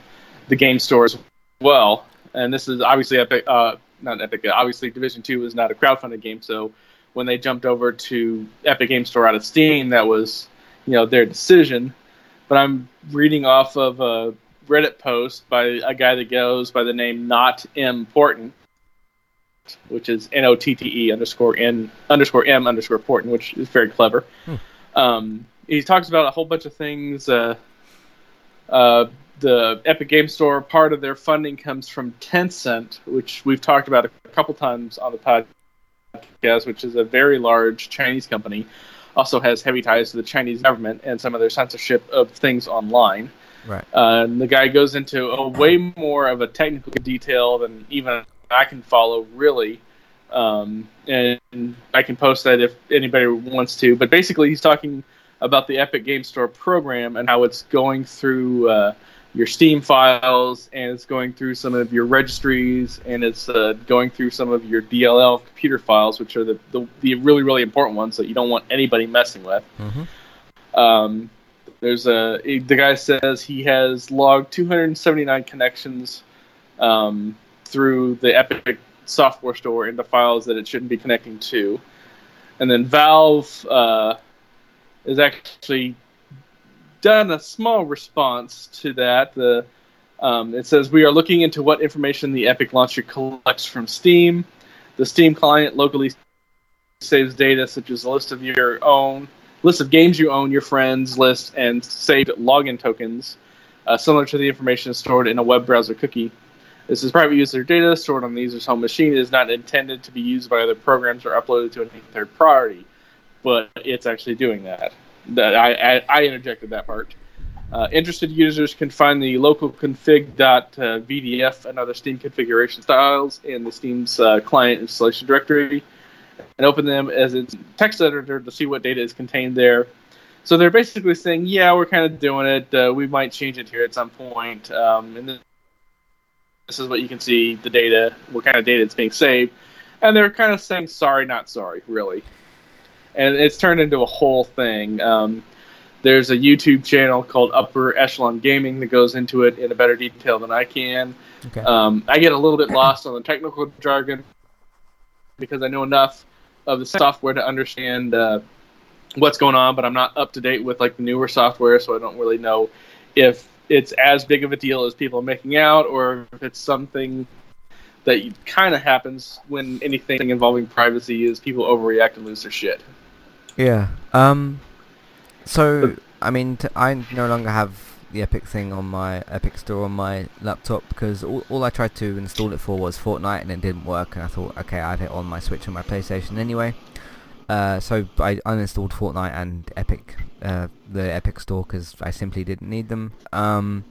the game stores as well. And this is obviously Epic, uh, not Epic. Obviously, Division Two is not a crowdfunded game, so when they jumped over to Epic Game Store out of Steam, that was you know their decision. But I'm reading off of a Reddit post by a guy that goes by the name Not Important which is N O T T E underscore N underscore M underscore Important, which is very clever. Hmm. Um, he talks about a whole bunch of things. Uh, uh, the Epic Game Store, part of their funding comes from Tencent, which we've talked about a couple times on the podcast, which is a very large Chinese company. Also has heavy ties to the Chinese government and some of their censorship of things online. Right. Uh, and the guy goes into a way more of a technical detail than even I can follow really Um, and I can post that if anybody wants to. But basically, he's talking about the Epic Game Store program and how it's going through uh, your Steam files and it's going through some of your registries and it's uh, going through some of your DLL computer files, which are the, the, the, really, really important ones that you don't want anybody messing with. Mm-hmm. Um, there's a the guy says he has logged 279 connections um, through the Epic software store into files that it shouldn't be connecting to, and then Valve uh, is actually done a small response to that. The um, it says we are looking into what information the Epic launcher collects from Steam. The Steam client locally saves data such as a list of your own list of games you own, your friends list, and saved login tokens, uh, similar to the information stored in a web browser cookie. This is private user data stored on the user's home machine. It is not intended to be used by other programs or uploaded to any third party, but it's actually doing that. That I, I, I interjected that part. Uh, interested users can find the local config.vdf and other Steam configuration styles in the Steam's uh, client installation directory and open them as a text editor to see what data is contained there. So they're basically saying, yeah, we're kind of doing it. Uh, we might change it here at some point. Um, and this is what you can see the data, what kind of data is being saved. And they're kind of saying, sorry, not sorry, really and it's turned into a whole thing. Um, there's a YouTube channel called Upper Echelon Gaming that goes into it in a better detail than I can. Okay. Um, I get a little bit lost on the technical jargon because I know enough of the software to understand uh, what's going on, but I'm not up to date with like the newer software, so I don't really know if it's as big of a deal as people are making out, or if it's something that kind of happens when anything involving privacy is people overreact and lose their shit. Yeah. Um. So I mean, t- I no longer have the Epic thing on my Epic Store on my laptop because all, all I tried to install it for was Fortnite and it didn't work. And I thought, okay, I had it on my Switch and my PlayStation anyway. Uh, so I uninstalled Fortnite and Epic, uh, the Epic Store because I simply didn't need them. Um.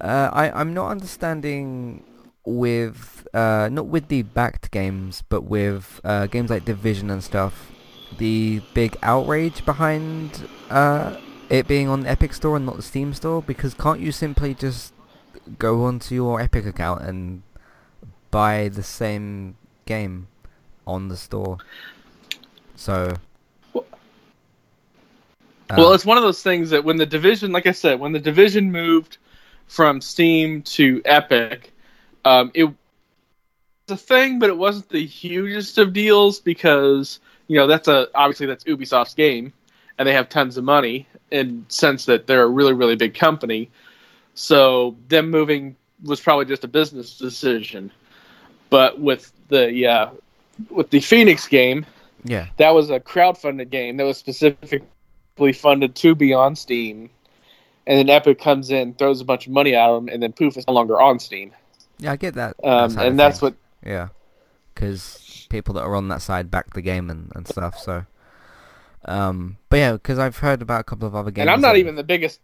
Uh, I I'm not understanding with uh, not with the backed games, but with uh, games like Division and stuff the big outrage behind uh, it being on the Epic Store and not the Steam Store? Because can't you simply just go onto your Epic account and buy the same game on the store? So. Well, uh, well, it's one of those things that when the division, like I said, when the division moved from Steam to Epic, um, it was a thing, but it wasn't the hugest of deals because you know that's a obviously that's Ubisoft's game, and they have tons of money in sense that they're a really really big company. So them moving was probably just a business decision. But with the uh, with the Phoenix game, yeah, that was a crowdfunded game that was specifically funded to be on Steam. And then Epic comes in, throws a bunch of money at them, and then poof, it's no longer on Steam. Yeah, I get that. Um, and that's what. Yeah, because people that are on that side back the game and, and stuff. So, um, but yeah, because I've heard about a couple of other games. And I'm not that, even the biggest.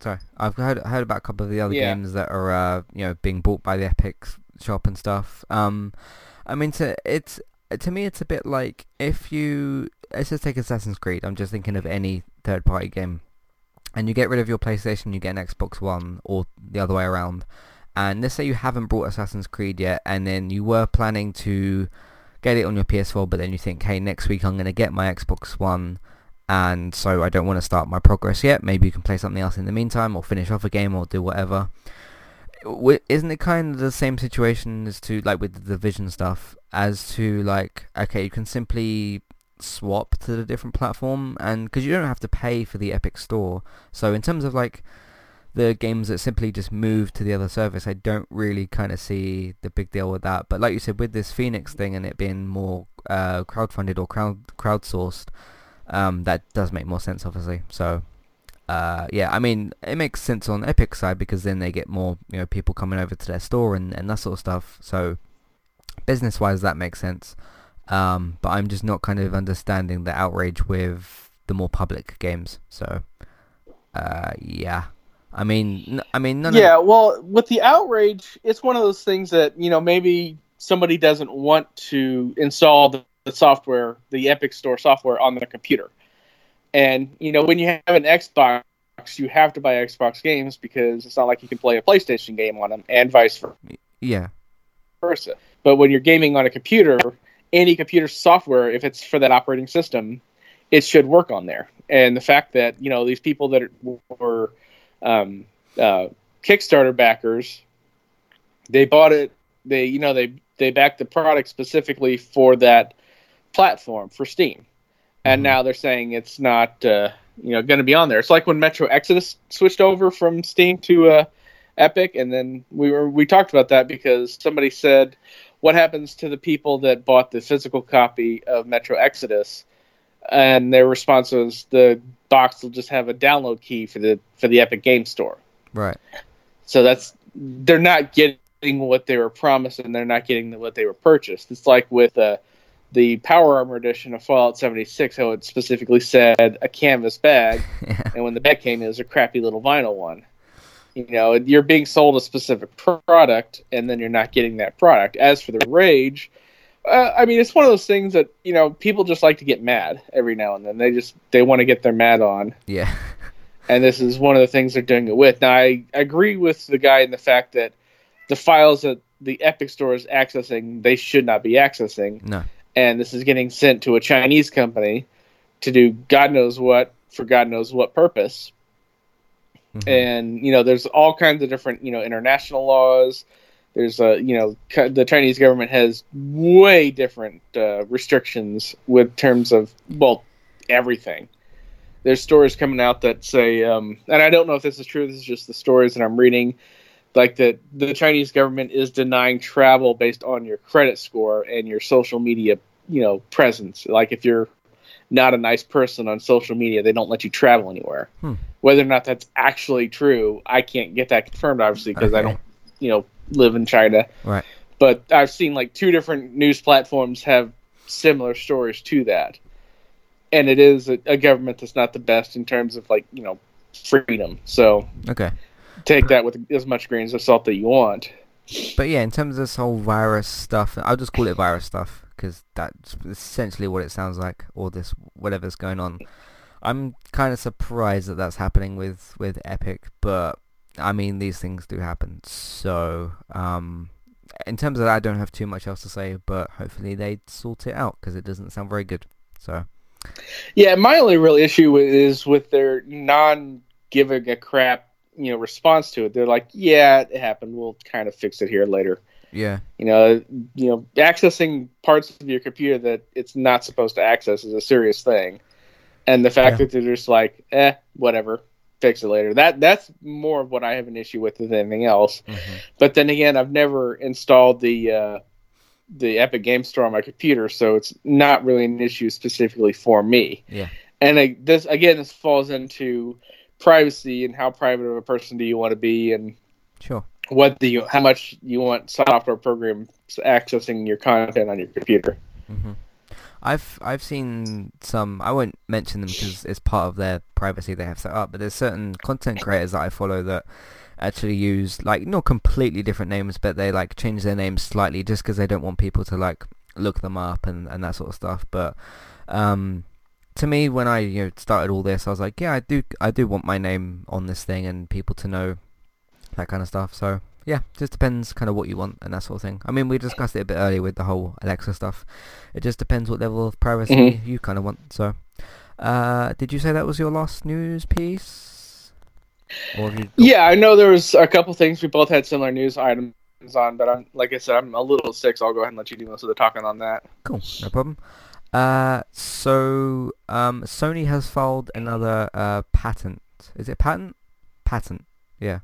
Sorry, I've heard heard about a couple of the other yeah. games that are uh, you know being bought by the Epic shop and stuff. Um, I mean, to it's to me, it's a bit like if you let's just take Assassin's Creed. I'm just thinking of any third party game, and you get rid of your PlayStation, you get an Xbox One, or the other way around. And let's say you haven't brought Assassin's Creed yet, and then you were planning to get it on your PS4, but then you think, hey, next week I'm going to get my Xbox One, and so I don't want to start my progress yet. Maybe you can play something else in the meantime, or finish off a game, or do whatever. Isn't it kind of the same situation as to, like, with the Division stuff, as to, like, okay, you can simply swap to the different platform, and because you don't have to pay for the Epic Store. So in terms of, like, the games that simply just move to the other service, I don't really kind of see the big deal with that. But like you said, with this Phoenix thing and it being more uh, crowdfunded or crowd crowdsourced, um, that does make more sense, obviously. So, uh, yeah, I mean, it makes sense on Epic side because then they get more, you know, people coming over to their store and, and that sort of stuff. So, business-wise, that makes sense. Um, but I'm just not kind of understanding the outrage with the more public games. So, uh, yeah. I mean, I mean, yeah. Of... well, with the outrage, it's one of those things that you know maybe somebody doesn't want to install the, the software, the Epic Store software on their computer. And you know, when you have an Xbox, you have to buy Xbox games because it's not like you can play a PlayStation game on them, and vice versa. Yeah. versa. But when you're gaming on a computer, any computer software, if it's for that operating system, it should work on there. And the fact that you know these people that were um, uh, Kickstarter backers, they bought it. They you know they they backed the product specifically for that platform for Steam, and Mhm. now they're saying it's not uh, you know going to be on there. It's like when Metro Exodus switched over from Steam to uh, Epic, and then we were we talked about that because somebody said, "What happens to the people that bought the physical copy of Metro Exodus?" And their response was, "The box will just have a download key for the for the Epic Game Store." Right. So that's they're not getting what they were promised, and they're not getting what they were purchased. It's like with uh, the Power Armor edition of Fallout 76, how it specifically said a canvas bag, yeah. and when the bag came, it was a crappy little vinyl one. You know, you're being sold a specific product, and then you're not getting that product. As for the rage, uh, I mean, it's one of those things that you know people just like to get mad every now and then. They just they want to get their mad on Yeah. and this is one of the things they're doing it with. Now, I agree with the guy in the fact that the files that the Epic Store is accessing, they should not be accessing, No. and this is getting sent to a Chinese company to do God knows what for God knows what purpose. Mhm. And you know, there's all kinds of different you know international laws. There's a you know the Chinese government has way different uh, restrictions with terms of well everything. There's stories coming out that say, um, and I don't know if this is true. This is just the stories that I'm reading, like that the Chinese government is denying travel based on your credit score and your social media, you know, presence. Like if you're not a nice person on social media, they don't let you travel anywhere. Hmm. Whether or not that's actually true, I can't get that confirmed, obviously, because I don't, you know, live in China. Right. But I've seen like two different news platforms have similar stories to that, and it is a, a government that's not the best in terms of like you know freedom. So Okay. take that with as much grains of salt that you want. But yeah, in terms of this whole virus stuff, I'll just call it virus stuff because that's essentially what it sounds like, or this whatever's going on. I'm kind of surprised that that's happening with with Epic, but I mean these things do happen. So um, in terms of that, I don't have too much else to say, but hopefully they sort it out because it doesn't sound very good. So Yeah, my only real issue is with their non giving a crap, you know, response to it. They're like, "Yeah, it happened. We'll kind of fix it here later." yeah, You know, you know, accessing parts of your computer that it's not supposed to access is a serious thing. And the fact Yeah. that they're just like, "Eh, whatever, fix it later." That that's more of what I have an issue with than anything else. mhm, But then again, I've never installed the uh, the Epic Game Store on my computer, so it's not really an issue specifically for me. yeah, And I, this again, this falls into privacy and how private of a person do you want to be, and sure. what do you, how much you want software programs accessing your content on your computer. hmm I've I've seen some. I won't mention them because it's part of their privacy they have set up. But there's certain content creators that I follow that actually use like not completely different names, but they like change their names slightly just because they don't want people to like look them up and and that sort of stuff. But um, to me, when I you know started all this, I was like, yeah, I do I do want my name on this thing and people to know that kind of stuff. So yeah, just depends kind of what you want and that sort of thing. I mean, we discussed it a bit earlier with the whole Alexa stuff. It just depends what level of privacy Mhm. you kind of want. So, uh, did you say that was your last news piece? Or you Yeah, I know there was a couple things we both had similar news items on, but I'm like I said, I'm a little sick, so I'll go ahead and let you do most of the talking on that. Cool, no problem. Uh, so um, Sony has filed another uh, patent. Is it patent? Patent. Yeah.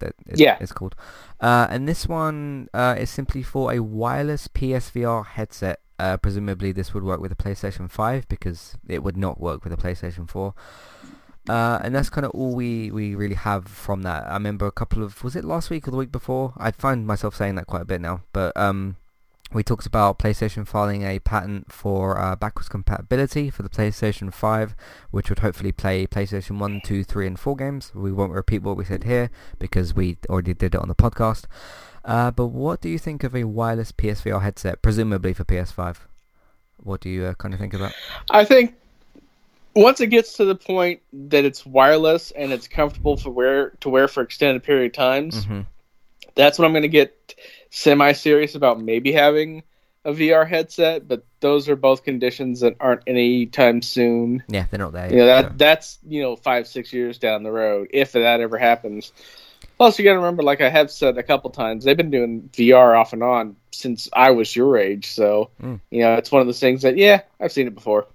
That it, Yeah. It's called. Uh, and this one uh, is simply for a wireless PSVR headset. Uh, presumably this would work with a PlayStation 5 because it would not work with a PlayStation 4. Uh, and that's kind of all we, we really have from that. I remember a couple of was it last week or the week before? I find myself saying that quite a bit now, but um, we talked about PlayStation filing a patent for uh, backwards compatibility for the PlayStation 5, which would hopefully play PlayStation 1, 2, 3, and 4 games. We won't repeat what we said here because we already did it on the podcast. Uh, but what do you think of a wireless PSVR headset, presumably for PS5? What do you uh, kind of think about? that? I think once it gets to the point that it's wireless and it's comfortable for wear to wear for extended period of times, hmm that's when I'm going to get semi serious about maybe having a VR headset. But those are both conditions that aren't anytime soon. Yeah, they're not there. You know that so- that's you know five six years down the road if that ever happens. Plus, you got to remember, like I have said a couple times, they've been doing VR off and on since I was your age. So Mm. you know, it's one of those things that yeah, I've seen it before.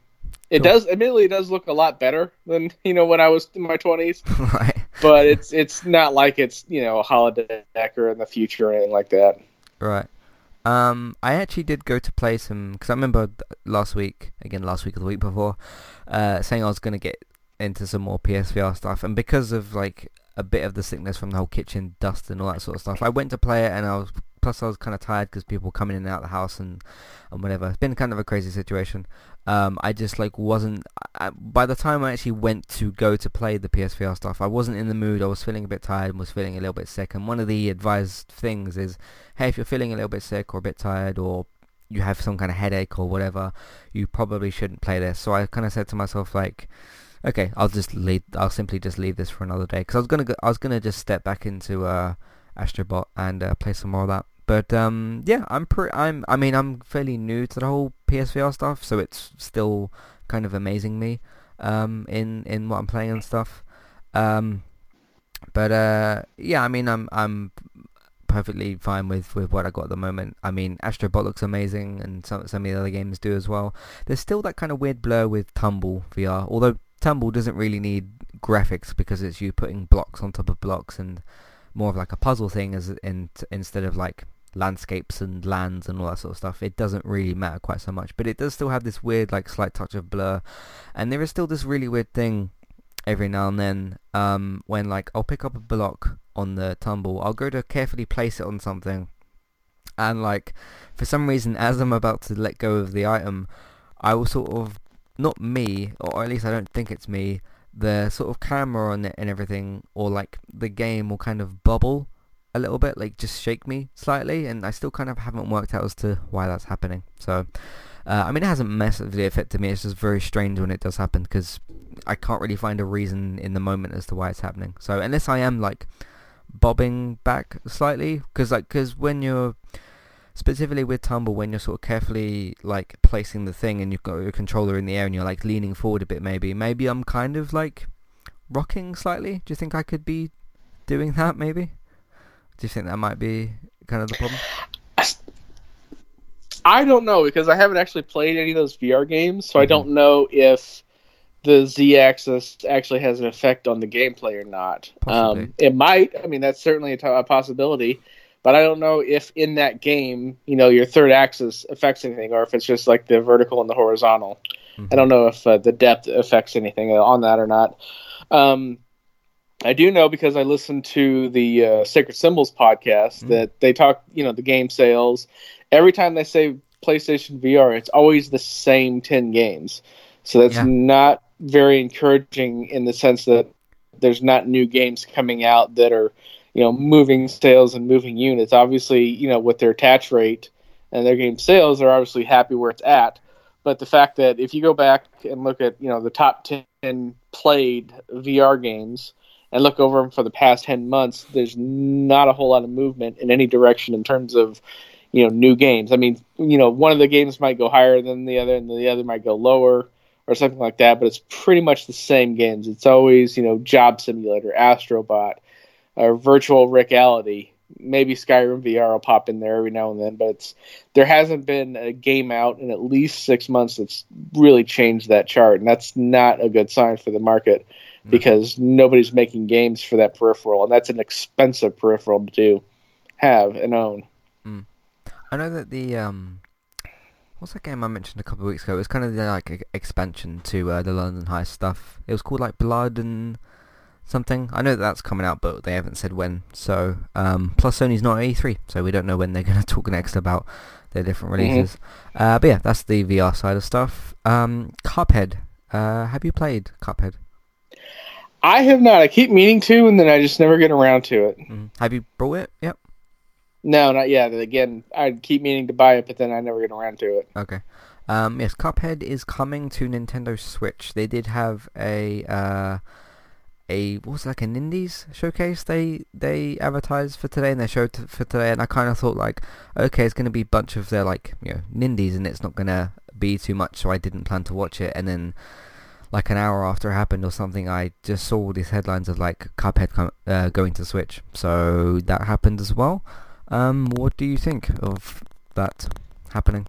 It Cool. does, admittedly, it does look a lot better than you know when I was in my twenties. right. But it's it's not like it's you know a holodeck or in the future or anything like that. Right. Um, I actually did go to play some because I remember last week, again last week or the week before, uh, saying I was gonna get into some more PSVR stuff, and because of like a bit of the sickness from the whole kitchen dust and all that sort of stuff, I went to play it, and I was plus I was kind of tired because people were coming in and out of the house and and whatever. It's been kind of a crazy situation. Um, I just like wasn't. I, by the time I actually went to go to play the PSVR stuff, I wasn't in the mood. I was feeling a bit tired and was feeling a little bit sick. And one of the advised things is hey, if you're feeling a little bit sick or a bit tired or you have some kind of headache or whatever, you probably shouldn't play this. So I kind of said to myself like, okay, I'll just leave. I'll simply just leave this for another day because I was gonna go, I was gonna just step back into uh, Astrobot and uh, play some more of that. But um, yeah, I'm pretty. I'm. I mean, I'm fairly new to the whole PSVR stuff, so it's still kind of amazing me um, in in what I'm playing and stuff. Um, but uh, yeah, I mean, I'm I'm perfectly fine with, with what I got at the moment. I mean, Astrobot looks amazing, and some some of the other games do as well. There's still that kind of weird blur with Tumble VR, although Tumble doesn't really need graphics because it's you putting blocks on top of blocks and more of like a puzzle thing as in instead of like landscapes and lands and all that sort of stuff. It doesn't really matter quite so much, but it does still have this weird like slight touch of blur, and there is still this really weird thing every now and then um, when like I'll pick up a block on the tumble, I'll go to carefully place it on something, and like for some reason as I'm about to let go of the item, I will sort of not me, or at least I don't think it's me. The sort of camera on it and everything, or like the game will kind of bubble a little bit, like just shake me slightly, and I still kind of haven't worked out as to why that's happening. So, uh, I mean, it hasn't massively affected me. It's just very strange when it does happen because I can't really find a reason in the moment as to why it's happening. So, unless I am like bobbing back slightly, because like because when you're specifically with tumble, when you're sort of carefully like placing the thing and you've got your controller in the air and you're like leaning forward a bit, maybe maybe I'm kind of like rocking slightly. Do you think I could be doing that? Maybe. Do you think that might be kind of the problem? I don't know because I haven't actually played any of those VR games, so I Mhm. don't know if the Z-axis actually has an effect on the gameplay or not. Um, it might. I mean, that's certainly a, t- a possibility, but I don't know if in that game, you know, your third axis affects anything, or if it's just like the vertical and the horizontal. Mhm. I don't know if uh, the depth affects anything on that or not. Um, I do know because I listened to the uh, Sacred Symbols podcast Mm. that they talk, you know, the game sales. Every time they say PlayStation VR, it's always the same 10 games. So that's Yeah. not very encouraging in the sense that there's not new games coming out that are, you know, moving sales and moving units. Obviously, you know, with their attach rate and their game sales, they're obviously happy where it's at. But the fact that if you go back and look at, you know, the top 10 played VR games and look over them for the past 10 months, there's not a whole lot of movement in any direction in terms of, you know, new games. I mean, you know, one of the games might go higher than the other and the other might go lower or something like that, but it's pretty much the same games. It's always, you know, Job Simulator, Astrobot, or Virtual Reality. Maybe Skyrim VR will pop in there every now and then, but it's there hasn't been a game out in at least six months that's really changed that chart, and that's not a good sign for the market No. because nobody's making games for that peripheral, and that's an expensive peripheral to have and own. I know that the um, what's that game I mentioned a couple of weeks ago? It was kind of like e- expansion to uh, the London Heist stuff. It was called like Blood and something. I know that that's coming out, but they haven't said when. So um, plus Sony's not at E3, so we don't know when they're going to talk next about their different Mhm. releases. Uh, but yeah, that's the VR side of stuff. Um, Cuphead. Uh, have you played Cuphead? I have not. I keep meaning to, and then I just never get around to it. Mm. Have you brought it? Yep. No, not yet. Again, I keep meaning to buy it, but then I never get around to it. Okay. Um, yes, Cuphead is coming to Nintendo Switch. They did have a uh, a what was it, like an indies showcase they they advertised for today and they showed t- for today and I kind of thought like okay it's going to be a bunch of their like you know nindies and it's not going to be too much so I didn't plan to watch it and then like an hour after it happened or something I just saw all these headlines of like Cuphead com- uh, going to Switch so that happened as well um what do you think of that happening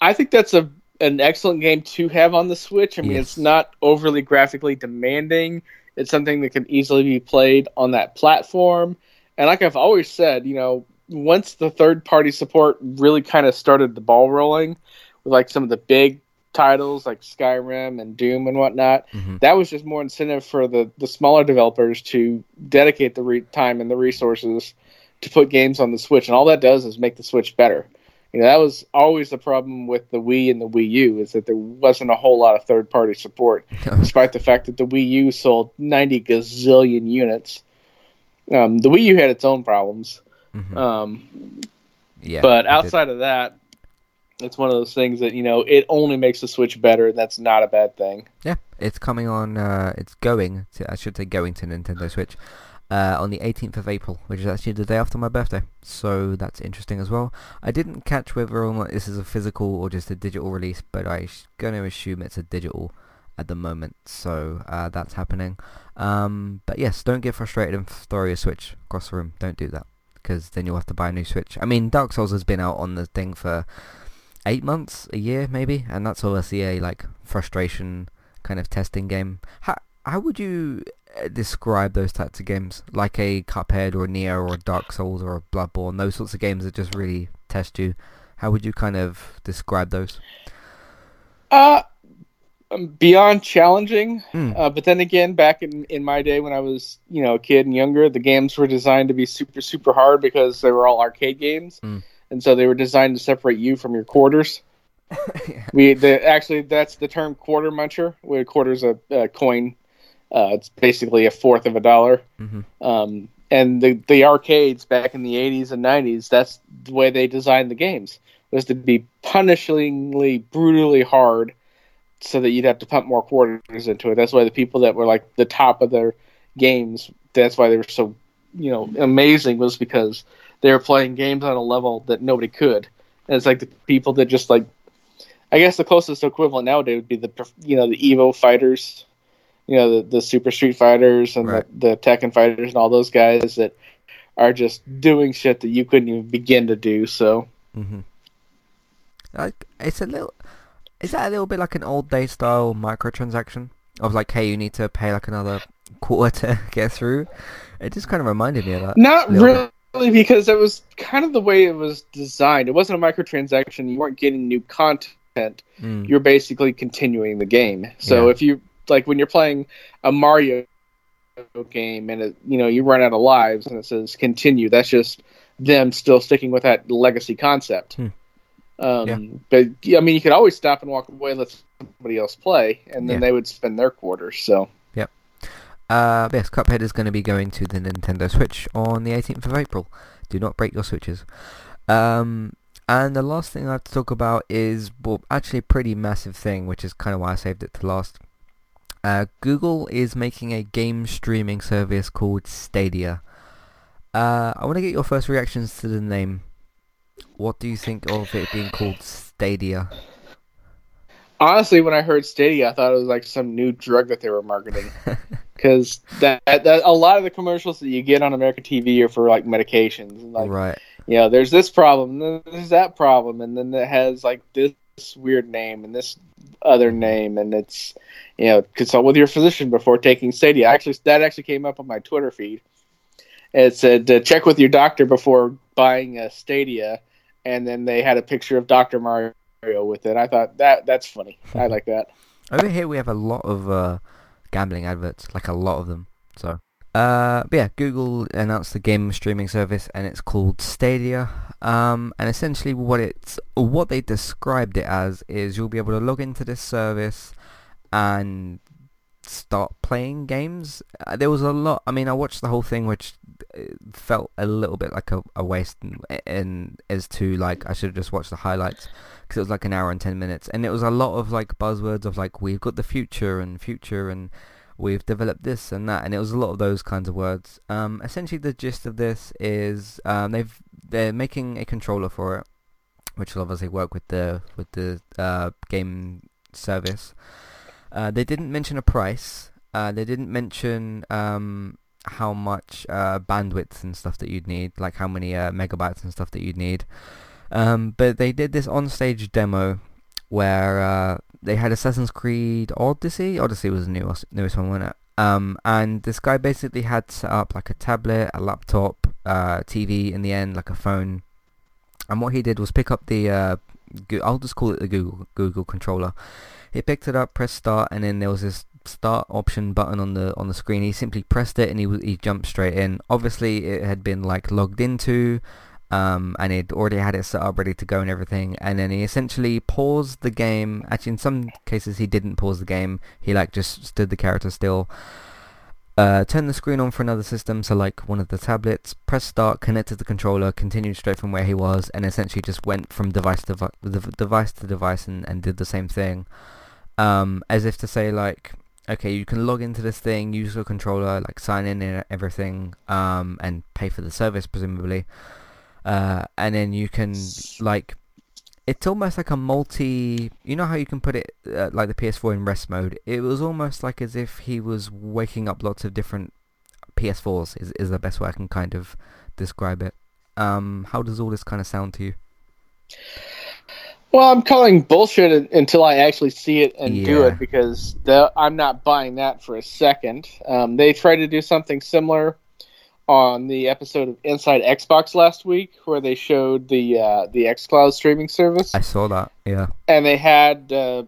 I think that's a an excellent game to have on the Switch. I mean, Yes. it's not overly graphically demanding. It's something that can easily be played on that platform. And like I've always said, you know, once the third party support really kind of started the ball rolling with like some of the big titles like Skyrim and Doom and whatnot, hmm that was just more incentive for the, the smaller developers to dedicate the re- time and the resources to put games on the Switch. And all that does is make the Switch better. You know, that was always the problem with the Wii and the Wii U is that there wasn't a whole lot of third party support, despite the fact that the Wii U sold 90 gazillion units. Um, the Wii U had its own problems. Mhm. Um, yeah but did. outside of that, it's one of those things that, you know, it only makes the Switch better. And that's not a bad thing. Yeah, it's coming on. Uh, it's going to. I should say going to Nintendo Switch uh, on the 18th of April, which is actually the day after my birthday. So that's interesting as well. I didn't catch whether or not this is a physical or just a digital release, but I'm going to assume it's a digital at the moment. So uh, that's happening. Um, but yes, don't get frustrated and throw your Switch across the room. Don't do that because then you'll have to buy a new Switch. I mean, Dark Souls has been out on the thing for eight months, a year maybe, and that's obviously a like frustration kind of testing game. How how would you describe those types of games, like a Cuphead or a Nioh or a Dark Souls or a Bloodborne? Those sorts of games that just really test you. How would you kind of describe those? Uh, um, beyond challenging, Mm. uh, but then again, back in, in my day when I was you know a kid and younger, the games were designed to be super super hard because they were all arcade games, Mm. and so they were designed to separate you from your quarters. We the, actually that's the term quarter muncher, where quarter's a, a coin. Uh, it's basically a fourth of a dollar. hmm Um, and the the arcades back in the 80s and 90s, that's the way they designed the games was to be punishingly, brutally hard, so that you'd have to pump more quarters into it. That's why the people that were like the top of their games, that's why they were so, you know, amazing was because they were playing games on a level that nobody could. And it's like the people that just like, I guess the closest equivalent nowadays would be the, you know, the Evo fighters, you know, the, the Super Street Fighters and Right. the, the Tekken fighters and all those guys that are just doing shit that you couldn't even begin to do. So hmm Like it's a little. Is that a little bit like an old day style microtransaction of like, hey, you need to pay like another quarter to get through? It just kind of reminded me of that. Not really, because it was kind of the way it was designed. It wasn't a microtransaction. You weren't getting new content. Mm. You're basically continuing the game. So Yeah. if you like when you're playing a Mario game and it, you know you run out of lives and it says continue, that's just them still sticking with that legacy concept. Hmm. Um, Yeah. But I mean, you could always stop and walk away and let somebody else play, and then Yeah. they would spend their quarters. So Uh, yes, Cuphead is going to be going to the Nintendo Switch on the 18th of April. Do not break your switches. Um, and the last thing I have to talk about is, well, actually a pretty massive thing, which is kind of why I saved it to last. Uh, Google is making a game streaming service called Stadia. Uh, I want to get your first reactions to the name. What do you think of it being called Stadia? honestly, when I heard Stadia, I thought it was like some new drug that they were marketing. Because that, that a lot of the commercials that you get on American TV are for like medications, and like right. you know, there's this problem, then there's that problem, and then it has like this weird name and this other name, and it's you know, consult with your physician before taking Stadia. Actually, that actually came up on my Twitter feed. It said uh, check with your doctor before buying a Stadia, and then they had a picture of Doctor Mario with it. I thought that that's funny. I like that. Over here we have a lot of uh, gambling adverts, like a lot of them. So, uh, yeah, Google announced the game streaming service, and it's called Stadia. Um, and essentially, what it's what they described it as is you'll be able to log into this service and start playing games. Uh, there was a lot. I mean, I watched the whole thing, which uh, felt a little bit like a, a waste, and, and as to like I should have just watched the highlights because it was like an hour and ten minutes, and it was a lot of like buzzwords of like we've got the future and future and we've developed this and that, and it was a lot of those kinds of words. Um, essentially, the gist of this is um, they've they're making a controller for it, which will obviously work with the with the uh, game service. Uh, they didn't mention a price. Uh, they didn't mention um, how much uh, bandwidth and stuff that you'd need, like how many uh, megabytes and stuff that you'd need. Um, but they did this on-stage demo where uh, they had Assassin's Creed Odyssey. Odyssey was the newest, newest one, wasn't it? Um, and this guy basically had set up like a tablet, a laptop, uh, TV in the end, like a phone. And what he did was pick up the, uh, I'll just call it the Google Google controller. He picked it up, pressed start, and then there was this start option button on the on the screen. He simply pressed it and he he jumped straight in. Obviously, it had been like logged into um, and he'd already had it set up ready to go and everything. And then he essentially paused the game. Actually in some cases he didn't pause the game. He like just stood the character still. Uh, turned the screen on for another system. So like one of the tablets pressed start connected the controller continued straight from where he was and essentially just went from device to devi- device to device and, and did the same thing. Um, as if to say like okay, you can log into this thing, use your controller, like sign in and everything, um, and pay for the service presumably uh, and then you can like it's almost like a multi you know how you can put it uh, like the PS4 in rest mode? It was almost like as if he was waking up lots of different PS4s is, is the best way I can kind of describe it. Um, how does all this kind of sound to you? Well I'm calling bullshit until I actually see it and yeah. do it because the, I'm not buying that for a second. Um, they tried to do something similar on the episode of Inside Xbox last week, where they showed the uh, the XCloud streaming service. I saw that. Yeah. And they had uh,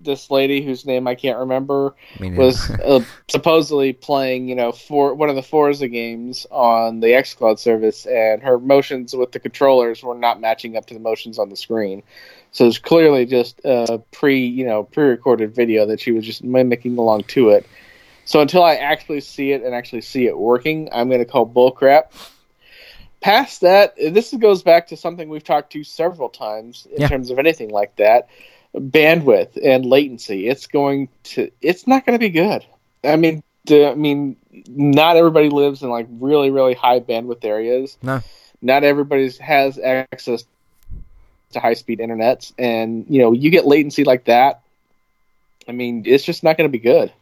this lady whose name I can't remember was uh, supposedly playing, you know, for one of the Forza games on the XCloud service, and her motions with the controllers were not matching up to the motions on the screen. So it's clearly just a pre, you know, pre-recorded video that she was just mimicking along to it. So until I actually see it and actually see it working, I'm going to call bullcrap. Past that, this goes back to something we've talked to several times in yeah. terms of anything like that bandwidth and latency. It's going to, it's not going to be good. I mean, the, I mean, not everybody lives in like really, really high bandwidth areas. No. Not everybody has access to high speed internets, and you know, you get latency like that. I mean, it's just not going to be good.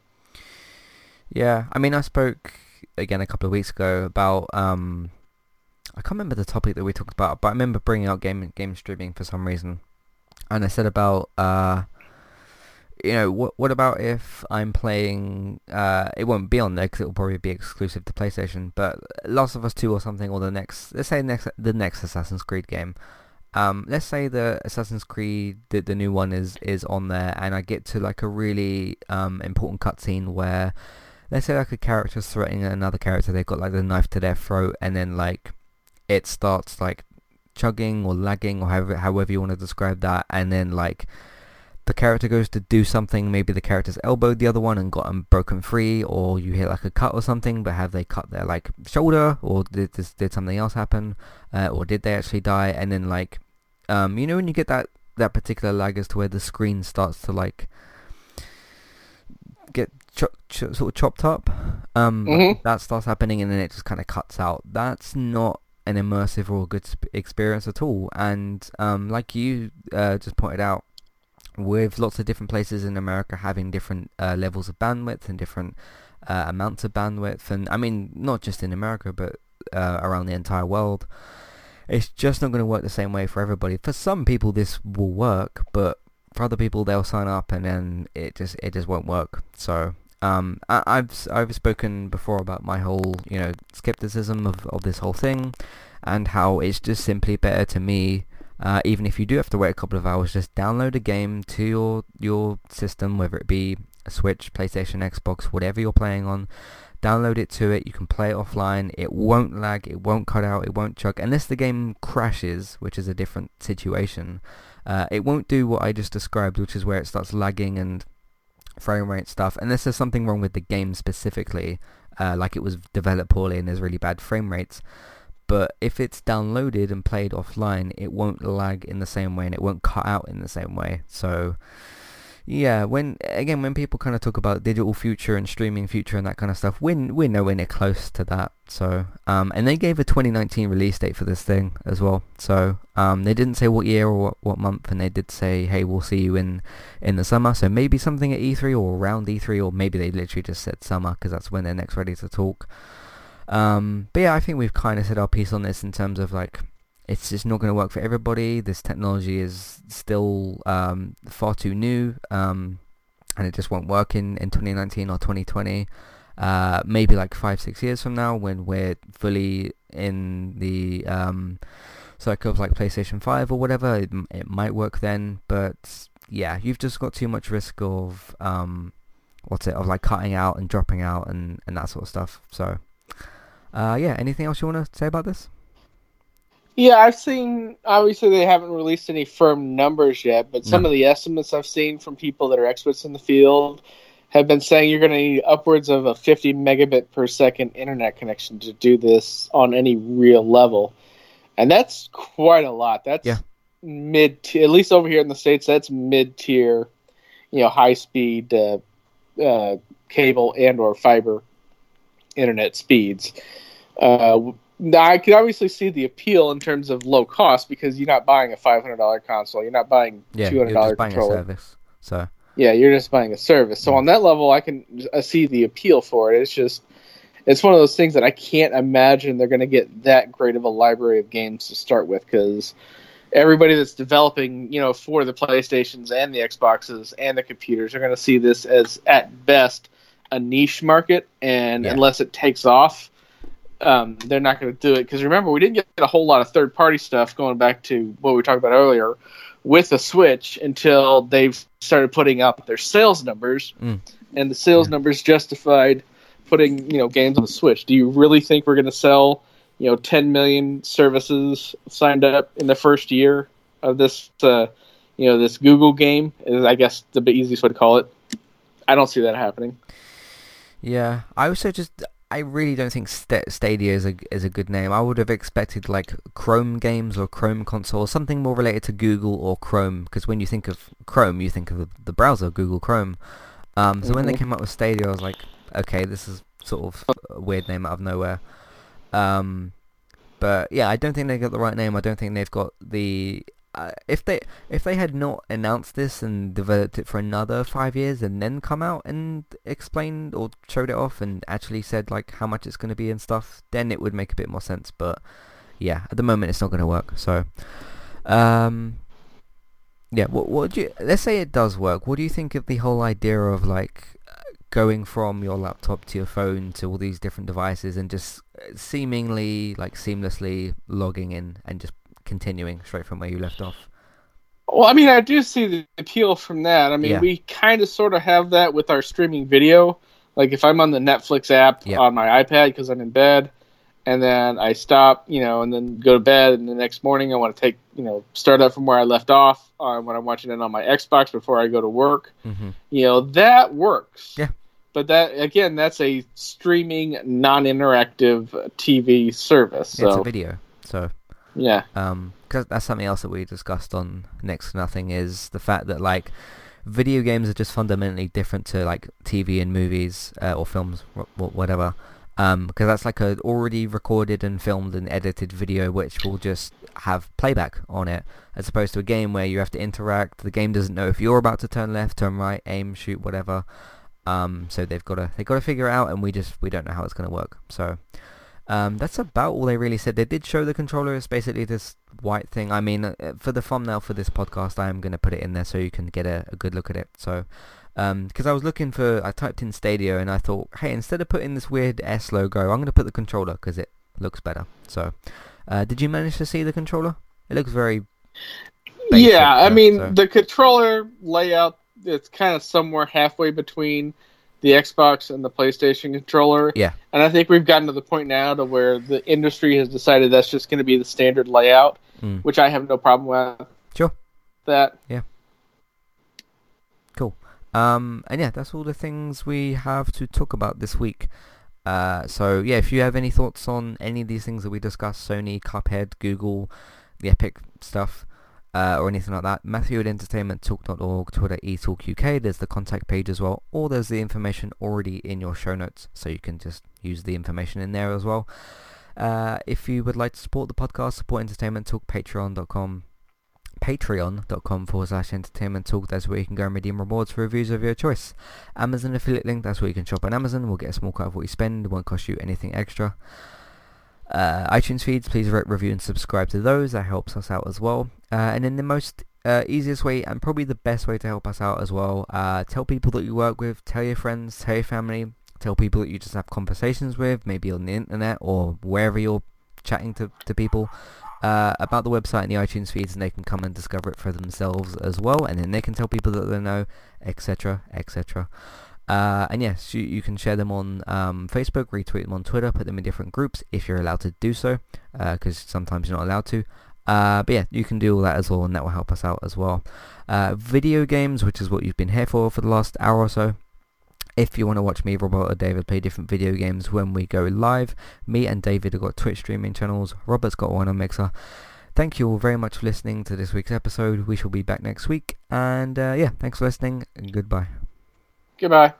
Yeah, I mean, I spoke again a couple of weeks ago about um, I can't remember the topic that we talked about, but I remember bringing out game game streaming for some reason, and I said about uh, you know, what what about if I'm playing? Uh, it won't be on there because it will probably be exclusive to PlayStation. But Last of Us Two or something, or the next, let's say next the next Assassin's Creed game. Um, let's say the Assassin's Creed, the, the new one is is on there, and I get to like a really um, important cutscene where let's say like a character's threatening another character, they've got like the knife to their throat, and then like it starts like chugging or lagging or however however you want to describe that, and then like the character goes to do something, maybe the character's elbowed the other one and got them broken free, or you hear like a cut or something, but have they cut their like shoulder, or did this, did something else happen, uh, or did they actually die? And then like, um, you know when you get that that particular lag as to where the screen starts to like get ch- ch- sort of chopped up. Um, mm-hmm. that starts happening, and then it just kind of cuts out. That's not an immersive or a good sp- experience at all. And um, like you uh, just pointed out, with lots of different places in America having different uh, levels of bandwidth and different uh, amounts of bandwidth, and I mean not just in America, but uh, around the entire world. It's just not going to work the same way for everybody. For some people, this will work, but for other people, they'll sign up and then it just it just won't work. So um, I, have I've spoken before about my whole you know skepticism of, of this whole thing, and how it's just simply better to me. Uh, even if you do have to wait a couple of hours, just download a game to your your system, whether it be a Switch, PlayStation, Xbox, whatever you're playing on. Download it to it. You can play it offline. It won't lag. It won't cut out. It won't chug unless the game crashes, which is a different situation. Uh, it won't do what I just described, which is where it starts lagging and frame rate stuff, unless there's something wrong with the game specifically, uh, like it was developed poorly and there's really bad frame rates. But if it's downloaded and played offline, it won't lag in the same way and it won't cut out in the same way. So yeah, when again when people kind of talk about digital future and streaming future and that kind of stuff, we're we're nowhere near close to that. So um, and they gave a 2019 release date for this thing as well. So um, they didn't say what year or what, what month, and they did say, hey, we'll see you in in the summer. So maybe something at E3 or around E3, or maybe they literally just said summer because that's when they're next ready to talk. Um, but yeah, I think we've kind of said our piece on this in terms of like it's just not going to work for everybody. This technology is still um, far too new, um, and it just won't work in, in 2019 or 2020. Uh, maybe like five, six years from now, when we're fully in the um, cycle of like PlayStation 5 or whatever, it, it might work then. But yeah, you've just got too much risk of um, what's it of like cutting out and dropping out and, and that sort of stuff. So uh, yeah, anything else you want to say about this? Yeah, I've seen. Obviously, they haven't released any firm numbers yet, but some No. of the estimates I've seen from people that are experts in the field have been saying you're going to need upwards of a 50 megabit per second internet connection to do this on any real level, and that's quite a lot. That's Yeah. mid, at least over here in the states, that's mid tier, you know, high speed uh, uh, cable and or fiber internet speeds. Uh, I can obviously see the appeal in terms of low cost because you're not buying a five hundred dollar console. You're not buying Yeah, two you're hundred dollar just buying a controller. service. So Yeah, you're just buying a service. So on that level, I can uh, see the appeal for it. It's just, it's one of those things that I can't imagine they're going to get that great of a library of games to start with because everybody that's developing, you know, for the PlayStations and the Xboxes and the computers are going to see this as at best a niche market, and Yeah. unless it takes off. Um, they're not going to do it because remember we didn't get a whole lot of third party stuff going back to what we talked about earlier with the Switch until they've started putting up their sales numbers, Mm. and the sales Yeah. numbers justified putting you know games on the Switch. Do you really think we're going to sell you know 10 million services signed up in the first year of this uh, you know this Google game? Is I guess the easiest way to call it. I don't see that happening. yeah, I would say just I really don't think St- Stadia is a is a good name. I would have expected like Chrome games or Chrome console, something more related to Google or Chrome. Because when you think of Chrome, you think of the, the browser Google Chrome. Um, so when they Mhm. came up with Stadia, I was like, okay, this is sort of a weird name out of nowhere. Um, but yeah, I don't think they got the right name. I don't think they've got the. Uh, if they if they had not announced this and developed it for another five years and then come out and explained or showed it off and actually said like how much it's going to be and stuff, then it would make a bit more sense. But yeah, at the moment it's not going to work. So, um, yeah, what what do you? Let's say it does work. What do you think of the whole idea of like going from your laptop to your phone to all these different devices and just seemingly like seamlessly logging in and just continuing straight from where you left off? Well, I mean, I do see the appeal from that. I mean, Yeah. we kind of sort of have that with our streaming video. Like, if I'm on the Netflix app Yeah. on my iPad because I'm in bed, and then I stop, you know, and then go to bed, and the next morning I want to take, you know, start up from where I left off uh, when I'm watching it on my Xbox before I go to work. Mm-hmm. You know, that works. Yeah. But that again, that's a streaming, non-interactive TV service. it's a So video, so yeah, um, cause that's something else that we discussed on Next to Nothing is the fact that like video games are just fundamentally different to like TV and movies uh, or films, wh- wh- whatever. Um, because that's like a already recorded and filmed and edited video which will just have playback on it, as opposed to a game where you have to interact. The game doesn't know if you're about to turn left, turn right, aim, shoot, whatever. Um, so they've got to they got to figure it out, and we just we don't know how it's going to work. So um, that's about all they really said. They did show the controller. It's basically this white thing. I mean, uh, for the thumbnail for this podcast, I am going to put it in there so you can get a, a good look at it. So, because I was looking for, I typed in Stadia and I thought, hey, instead of putting this weird S logo, I'm going to put the controller because it looks better. So, uh, did you manage to see the controller? It looks very. basic, yeah. I uh, mean, so- the controller layout it's kind of somewhere halfway between the Xbox and the PlayStation controller. Yeah. And I think we've gotten to the point now to where the industry has decided that's just going to be the standard layout, Mm. which I have no problem with. Sure. That Yeah. Cool. Um, and yeah, that's all the things we have to talk about this week. Uh, so yeah, if you have any thoughts on any of these things that we discussed, Sony, Cuphead, Google, the Epic stuff, uh, or anything like that, Matthew at entertainmenttalk.org, Twitter eTalkUK, there's the contact page as well, or there's the information already in your show notes, so you can just use the information in there as well. Uh, if you would like to support the podcast, support Entertainment Talk, patreon.com patreon.com forward slash entertainment talk. That's where you can go and redeem rewards for reviews of your choice. Amazon affiliate link, that's where you can shop on Amazon. We'll get a small cut of what you spend. It won't cost you anything extra. Uh, iTunes feeds, please rate, review and subscribe to those. That helps us out as well. Uh, and then the most uh, easiest way and probably the best way to help us out as well, uh, tell people that you work with, tell your friends, tell your family, tell people that you just have conversations with, maybe on the internet or wherever you're chatting to, to people uh, about the website and the iTunes feeds and they can come and discover it for themselves as well and then they can tell people that they know etc etc uh, and yes you, you, can share them on um, Facebook retweet them on Twitter put them in different groups if you're allowed to do so because uh, sometimes you're not allowed to uh, but yeah, you can do all that as well, and that will help us out as well. Uh, video games, which is what you've been here for for the last hour or so. If you want to watch me, Robert, or David play different video games when we go live, me and David have got Twitch streaming channels. Robert's got one on Mixer. Thank you all very much for listening to this week's episode. We shall be back next week. And uh, yeah, thanks for listening. Goodbye. Goodbye.